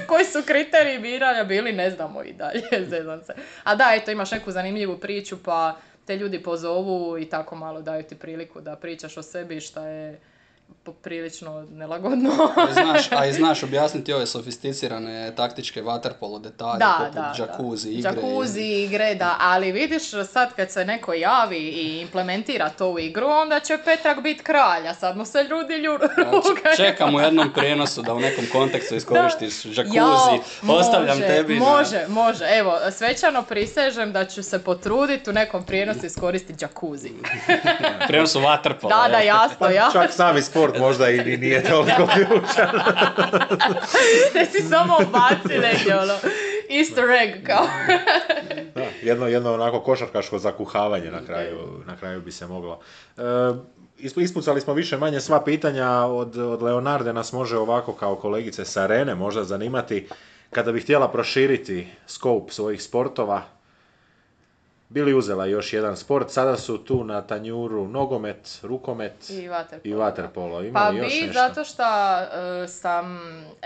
koji su kriteriji biranja bili, ne znamo i dalje, zezam se. A da, eto, imaš neku zanimljivu priču, pa te ljudi pozovu i tako malo daju ti priliku da pričaš o sebi, šta je poprilično nelagodno. A i znaš, a i znaš objasniti ove sofisticirane taktičke waterpolo detalje, Da, poput da, jacuzzi, da. igre. Jacuzzi, igre, da, ali vidiš sad kad se neko javi i implementira to u igru, onda će Petrak biti kralj, a sad mu se ljudi lju- rugaju. Čekam u jednom prijenosu da u nekom kontekstu iskoristiš Jao, ostavljam može, tebi. na- Može, može. Evo, svečano prisežem da ću se potruditi u nekom prijenosu iskoristiti jacuzzi. Prijenosu waterpola. Da, da, jasno, Pa ja. čak sport možda i ni- nije toliko ključan. Da si samo baci negdje, ono, easter egg, kao. Da, jedno, jedno onako košarkaško zakuhavanje na kraju, na kraju bi se moglo. E, isp- ispucali smo više manje sva pitanja od, od Leonarde, nas može ovako kao kolegice sa Arene možda zanimati kada bi htjela proširiti scope svojih sportova, bili uzela još jedan sport, sada su tu na tanjuru nogomet, rukomet I. Ima Pa još bi, nešto? zato što e, sam,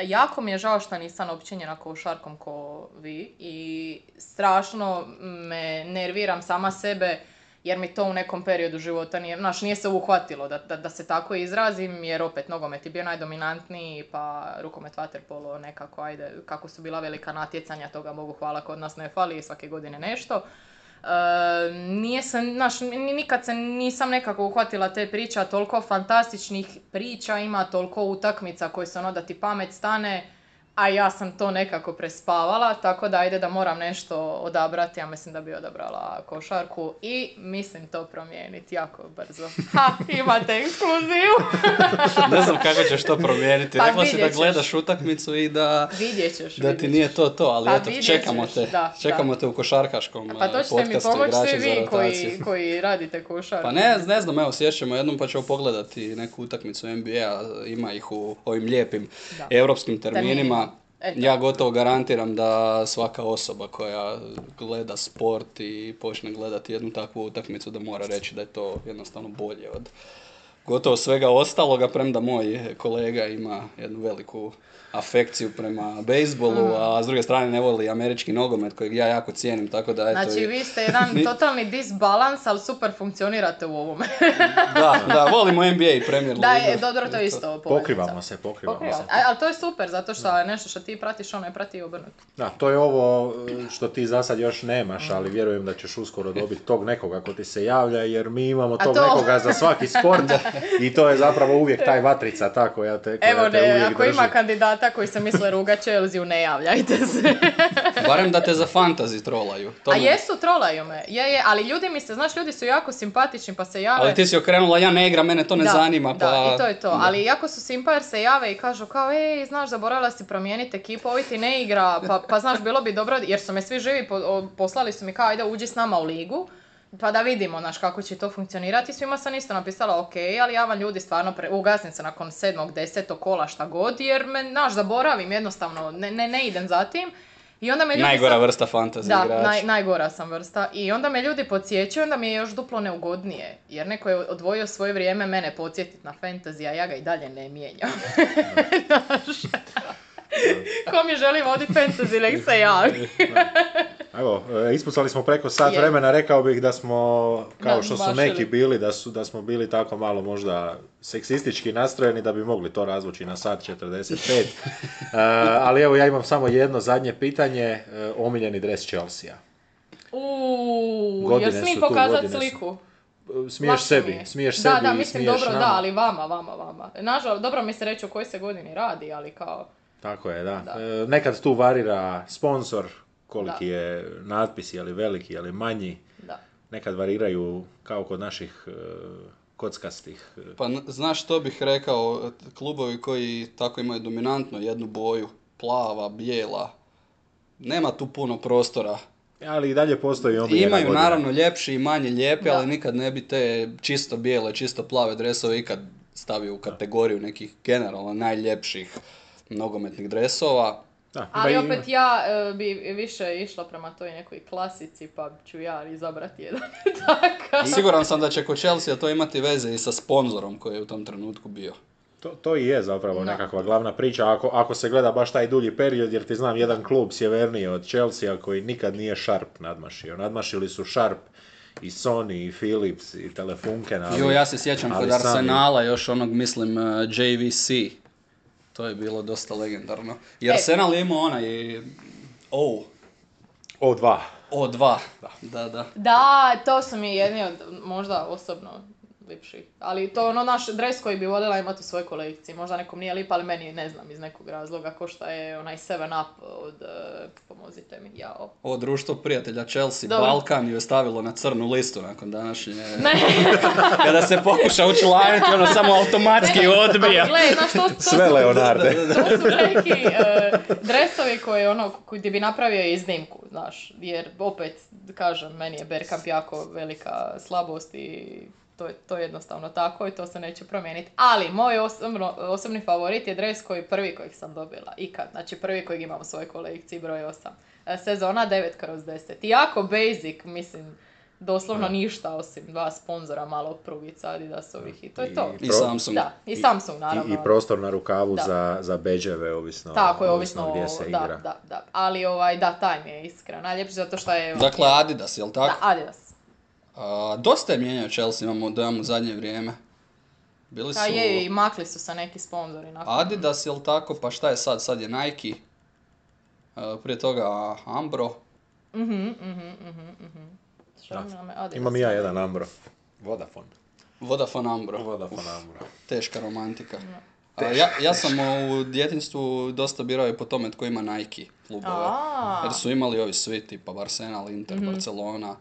jako mi je žao što nisam općenjena košarkom ko vi i strašno me nerviram sama sebe jer mi to u nekom periodu života nije, znaš, nije se uhvatilo da, da, da se tako izrazim, jer opet nogomet je bio najdominantniji, pa rukomet vaterpolo nekako, ajde, kako su bila velika natjecanja, toga Bogu hvala, kod nas ne fali, svake godine nešto. E, nije se, znaš, ni- nikad se nisam nekako uhvatila te priče, a toliko fantastičnih priča ima, toliko utakmica koje se ono da ti pamet stane, a ja sam to nekako prespavala, tako da ajde da moram nešto odabrati, ja mislim da bi odabrala košarku i mislim to promijeniti jako brzo. Ha, imate ekskluziju! Ne znam kako ćeš to promijeniti. Pa Rekla si da gledaš utakmicu i da, Vidjet ćeš, da ti nije to to, ali Pa eto, čekamo te. da, čekamo da. te u košarkaškom Pa to ćete mi pomoći vi koji, koji radite košarku. Pa ne, ne znam, evo sjećamo jednom pa ćemo pogledati neku utakmicu NBA, ima ih u ovim lijepim Da. europskim terminima. Eto. Ja gotovo garantiram da svaka osoba koja gleda sport i počne gledati jednu takvu utakmicu da mora reći da je to jednostavno bolje od gotovo svega ostaloga, premda moj kolega ima jednu veliku afekciju prema bejsbolu, a s druge strane ne voli američki nogomet kojeg ja jako cijenim, tako da eto... Znači i- vi ste jedan Ni- totalni disbalans, ali super funkcionirate u ovome. Da, da, volimo NBA i Premier da, je, dobro, to je isto poveznica. Pokrivamo se, pokrivamo Pokriva. se. A, ali to je super, zato što nešto što ti pratiš, on ne prati i obrnuto. Da, to je ovo e, što ti za sad još nemaš, ali vjerujem da ćeš uskoro dobiti tog nekoga ko ti se javlja, jer mi imamo tog to- nekoga za svaki sport i to je zapravo uvijek taj vatrica, ta koja te, koja Evo, te ne, uvijek ako drži. ima kandidata koji se misle ruga Chelsea, ne javljajte se. Barem da te za fantasy trolaju. To A me- jesu, trolaju me. Je, je, ali ljudi mi se, znaš, ljudi su jako simpatični pa se jave. Ali ti si okrenula, ja ne igram, mene to ne da, zanima, pa... Da, i to je to. Da. Ali jako su simpa jer se jave i kažu kao, ej, znaš, zaboravila si promijeniti ekipu, ovi ti ne igra, pa, pa znaš, bilo bi dobro, jer su me svi živi, po- o- poslali su mi kao, ajde, uđi s nama u ligu. Pa da vidimo, znaš, kako će to funkcionirati. Svima sam isto napisala, ok, ali ja vam ljudi stvarno pre... ugasnim se nakon sedmog, desetog kola šta god, jer me, znaš, zaboravim jednostavno, ne, ne, ne idem za tim. I onda me ljudi Najgora sad- vrsta fantasy da, igrača. naj, najgora sam vrsta. I onda me ljudi podsjećaju, onda mi je još duplo neugodnije. Jer neko je odvojio svoje vrijeme mene podsjetiti na fantasy, a ja ga i dalje ne mijenjam. Ko mi želi voditi fantasy, nek se javi. Evo, e, ispucali smo preko sat Je. vremena, rekao bih da smo, kao što su neki bili, da, su, da smo bili tako malo možda seksistički nastrojeni da bi mogli to razvući na sat 45. E, ali evo, ja imam samo jedno zadnje pitanje, e, omiljeni dres Chelsea. Uuu, jer smijem pokazati su. sliku? Smiješ Lakše sebi, je. smiješ da, sebi Da, i mislim smiješ dobro, nama. da, ali vama, vama, vama. Nažalost, dobro mi se reći o kojoj se godini radi, ali kao... Tako je, da. Da. E, nekad tu varira sponsor, koliki Da. je natpis, je li veliki, je li manji. Da. Nekad variraju kao kod naših e, kockastih. e, Pa n- znaš što bih rekao, klubovi koji tako imaju dominantno jednu boju, plava, bijela, nema tu puno prostora. Ali i dalje postoji omiljena Imaju godina. naravno ljepši i manje lijepe, Da. ali nikad ne bi te čisto bijele, čisto plave dresove ikad stavio u kategoriju nekih generalno najljepših nogometnih dresova. Da, Ali i- opet ja e, bi više išla prema toj nekoj klasici, pa ću ja izabrati jedan takav. Siguran sam da će kod Chelsea to imati veze i sa sponzorom koji je u tom trenutku bio. To, to i je zapravo Da. nekakva glavna priča, ako, ako se gleda baš taj dulji period, jer ti znam jedan klub sjevernije od Chelsea koji nikad nije Sharp nadmašio. Nadmašili su Sharp i Sony i Philips i Telefunken, ali... Jo, ja se sjećam ali kod sami- Arsenala još onog, mislim, uh, JVC. To je bilo dosta legendarno. I E. Arsenal je imao onaj O, O2. O2. Da, da. Da, to su mi jedni od možda osobno lipših. Ali to je ono naš dres koji bi voljela imati u svojoj kolekciji. Možda nekom nije lip, ali meni ne znam iz nekog razloga ko šta je onaj 7 up od, uh, pomozite mi, jao. Ovo društvo prijatelja Chelsea, Dobro. Balkan ju je stavilo na crnu listu nakon današnje... Ne, Kada se pokuša učlaniti, ono samo automatski odbija. ali gle, znaš, to, to, Sve su, Leonarde. to su neki e, dresovi koji ono, koji ti bi napravio iznimku, znaš. Jer opet, kažem, meni je Bergkamp jako velika slabost i to je, to je jednostavno tako i to se neće promijeniti. Ali moj osobno, osobni favorit je dres koji prvi kojeg sam dobila ikad. Znači prvi kojeg imam u svojoj kolekciji, broj 8. E, Sezona 9 kroz 10. I jako basic, mislim, doslovno ništa osim dva sponzora, malo prugica Adidasovih i to je to. I Samsung. Da, i Samsung naravno. I, I prostor na rukavu Da. za, za beđeve, ovisno, Tako je, ovisno gdje o- se da, igra. da, da. Ali ovaj, da, taj mi je iskreno najljepši zato što je... Dakle, Adidas, jel da, tako? Adidas. A, dosta je mijenjao Chelsea, imamo dojam u zadnje vrijeme. Bili su A je, i makli su sa neki sponzori. nakon- Adidas, jel tako? Pa šta je sad? Sad je Nike. A, prije toga Ambro. Mhm, mhm, mhm, mhm. Imam ja jedan Ambro. Vodafone. Vodafone Ambro. Vodafone Ambro. Teška romantika. A, ja, ja sam u djetinstvu dosta birao i po tome tko ima Nike klubove. Jer su imali ovi svi, tipa Arsenal, Inter, Mhm. Barcelona.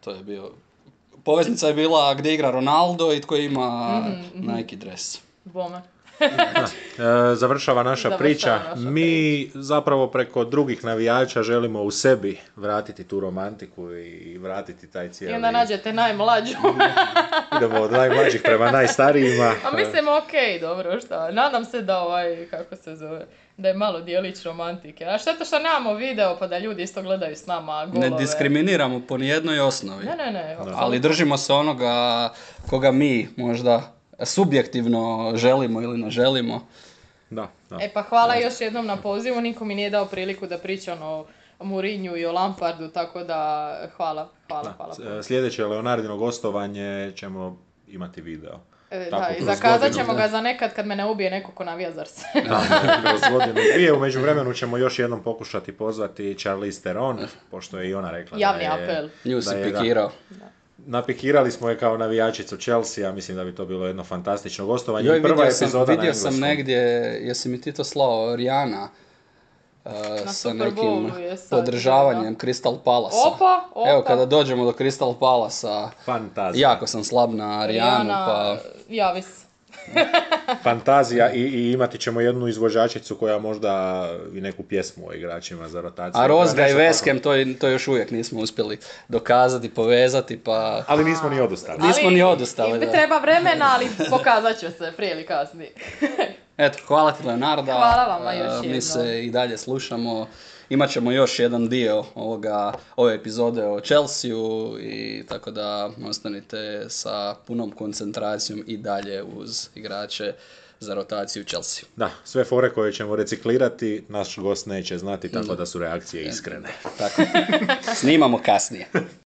To je bio... Poveznica je bila gdje igra Ronaldo i tko ima Mhm, Nike dres. Bome. E, završava naša Završava priča. naša Mi zapravo preko drugih navijača želimo u sebi vratiti tu romantiku i vratiti taj cijeli... I onda nađete najmlađu. Idemo od najmlađih prema najstarijima. A mislim, okej, dobro, šta. Nadam se da ovaj, kako se zove, da je malo dijelić romantike. A šteta što nemamo video pa da ljudi isto gledaju s nama golove. Ne diskriminiramo po nijednoj osnovi. Ne, ne, ne. Ali držimo se onoga koga mi možda subjektivno želimo ili ne želimo. Da, da. E pa hvala još jednom na pozivu, niko mi nije dao priliku da pričam o Mourinhu i o Lampardu, tako da hvala, hvala, hvala. E, Sljedeće Leonardino gostovanje ćemo imati video. E, tako, da, i zakazat ćemo da. ga za nekad kad me ne ubije neko ko navija za Arsenal. Da, kroz godinu dvije. U međuvremenu ćemo još jednom pokušati pozvati Charlize Theron, pošto je i ona rekla Javni da je... apel. Nju da si je, da. Napikirali smo je kao navijačicu Chelsea, mislim da bi to bilo jedno fantastično gostovanje. Joj, I prva vidio sam, epizoda vidio na sam negdje, jesi mi ti to slao, Rijana, uh, sa nekim podržavanjem da. Crystal Palasa. Opa, opa. Evo, kada dođemo do Crystal Palasa, Fantazija. jako sam slab na Rijanu, Rijana, pa... javi se. Fantazija i, i imati ćemo jednu izvođačicu koja možda i neku pjesmu o igračima za rotaciju. A Rozga i Veskem, to, to još uvijek nismo uspjeli dokazati, povezati, pa... Ali nismo ni odustali. Nismo Ali ni odustali, da. Treba vremena, ali pokazat će se prije ili kasnije. Eto, hvala ti Leonarda. Hvala vama još E, Mi se i dalje slušamo. Imat ćemo još jedan dio ovoga, ove epizode o Chelsea i tako da ostanite sa punom koncentracijom i dalje uz igrače za rotaciju Chelsea. Da, sve fore koje ćemo reciklirati, naš gost neće znati, tako da su reakcije iskrene. Tako. Snimamo kasnije.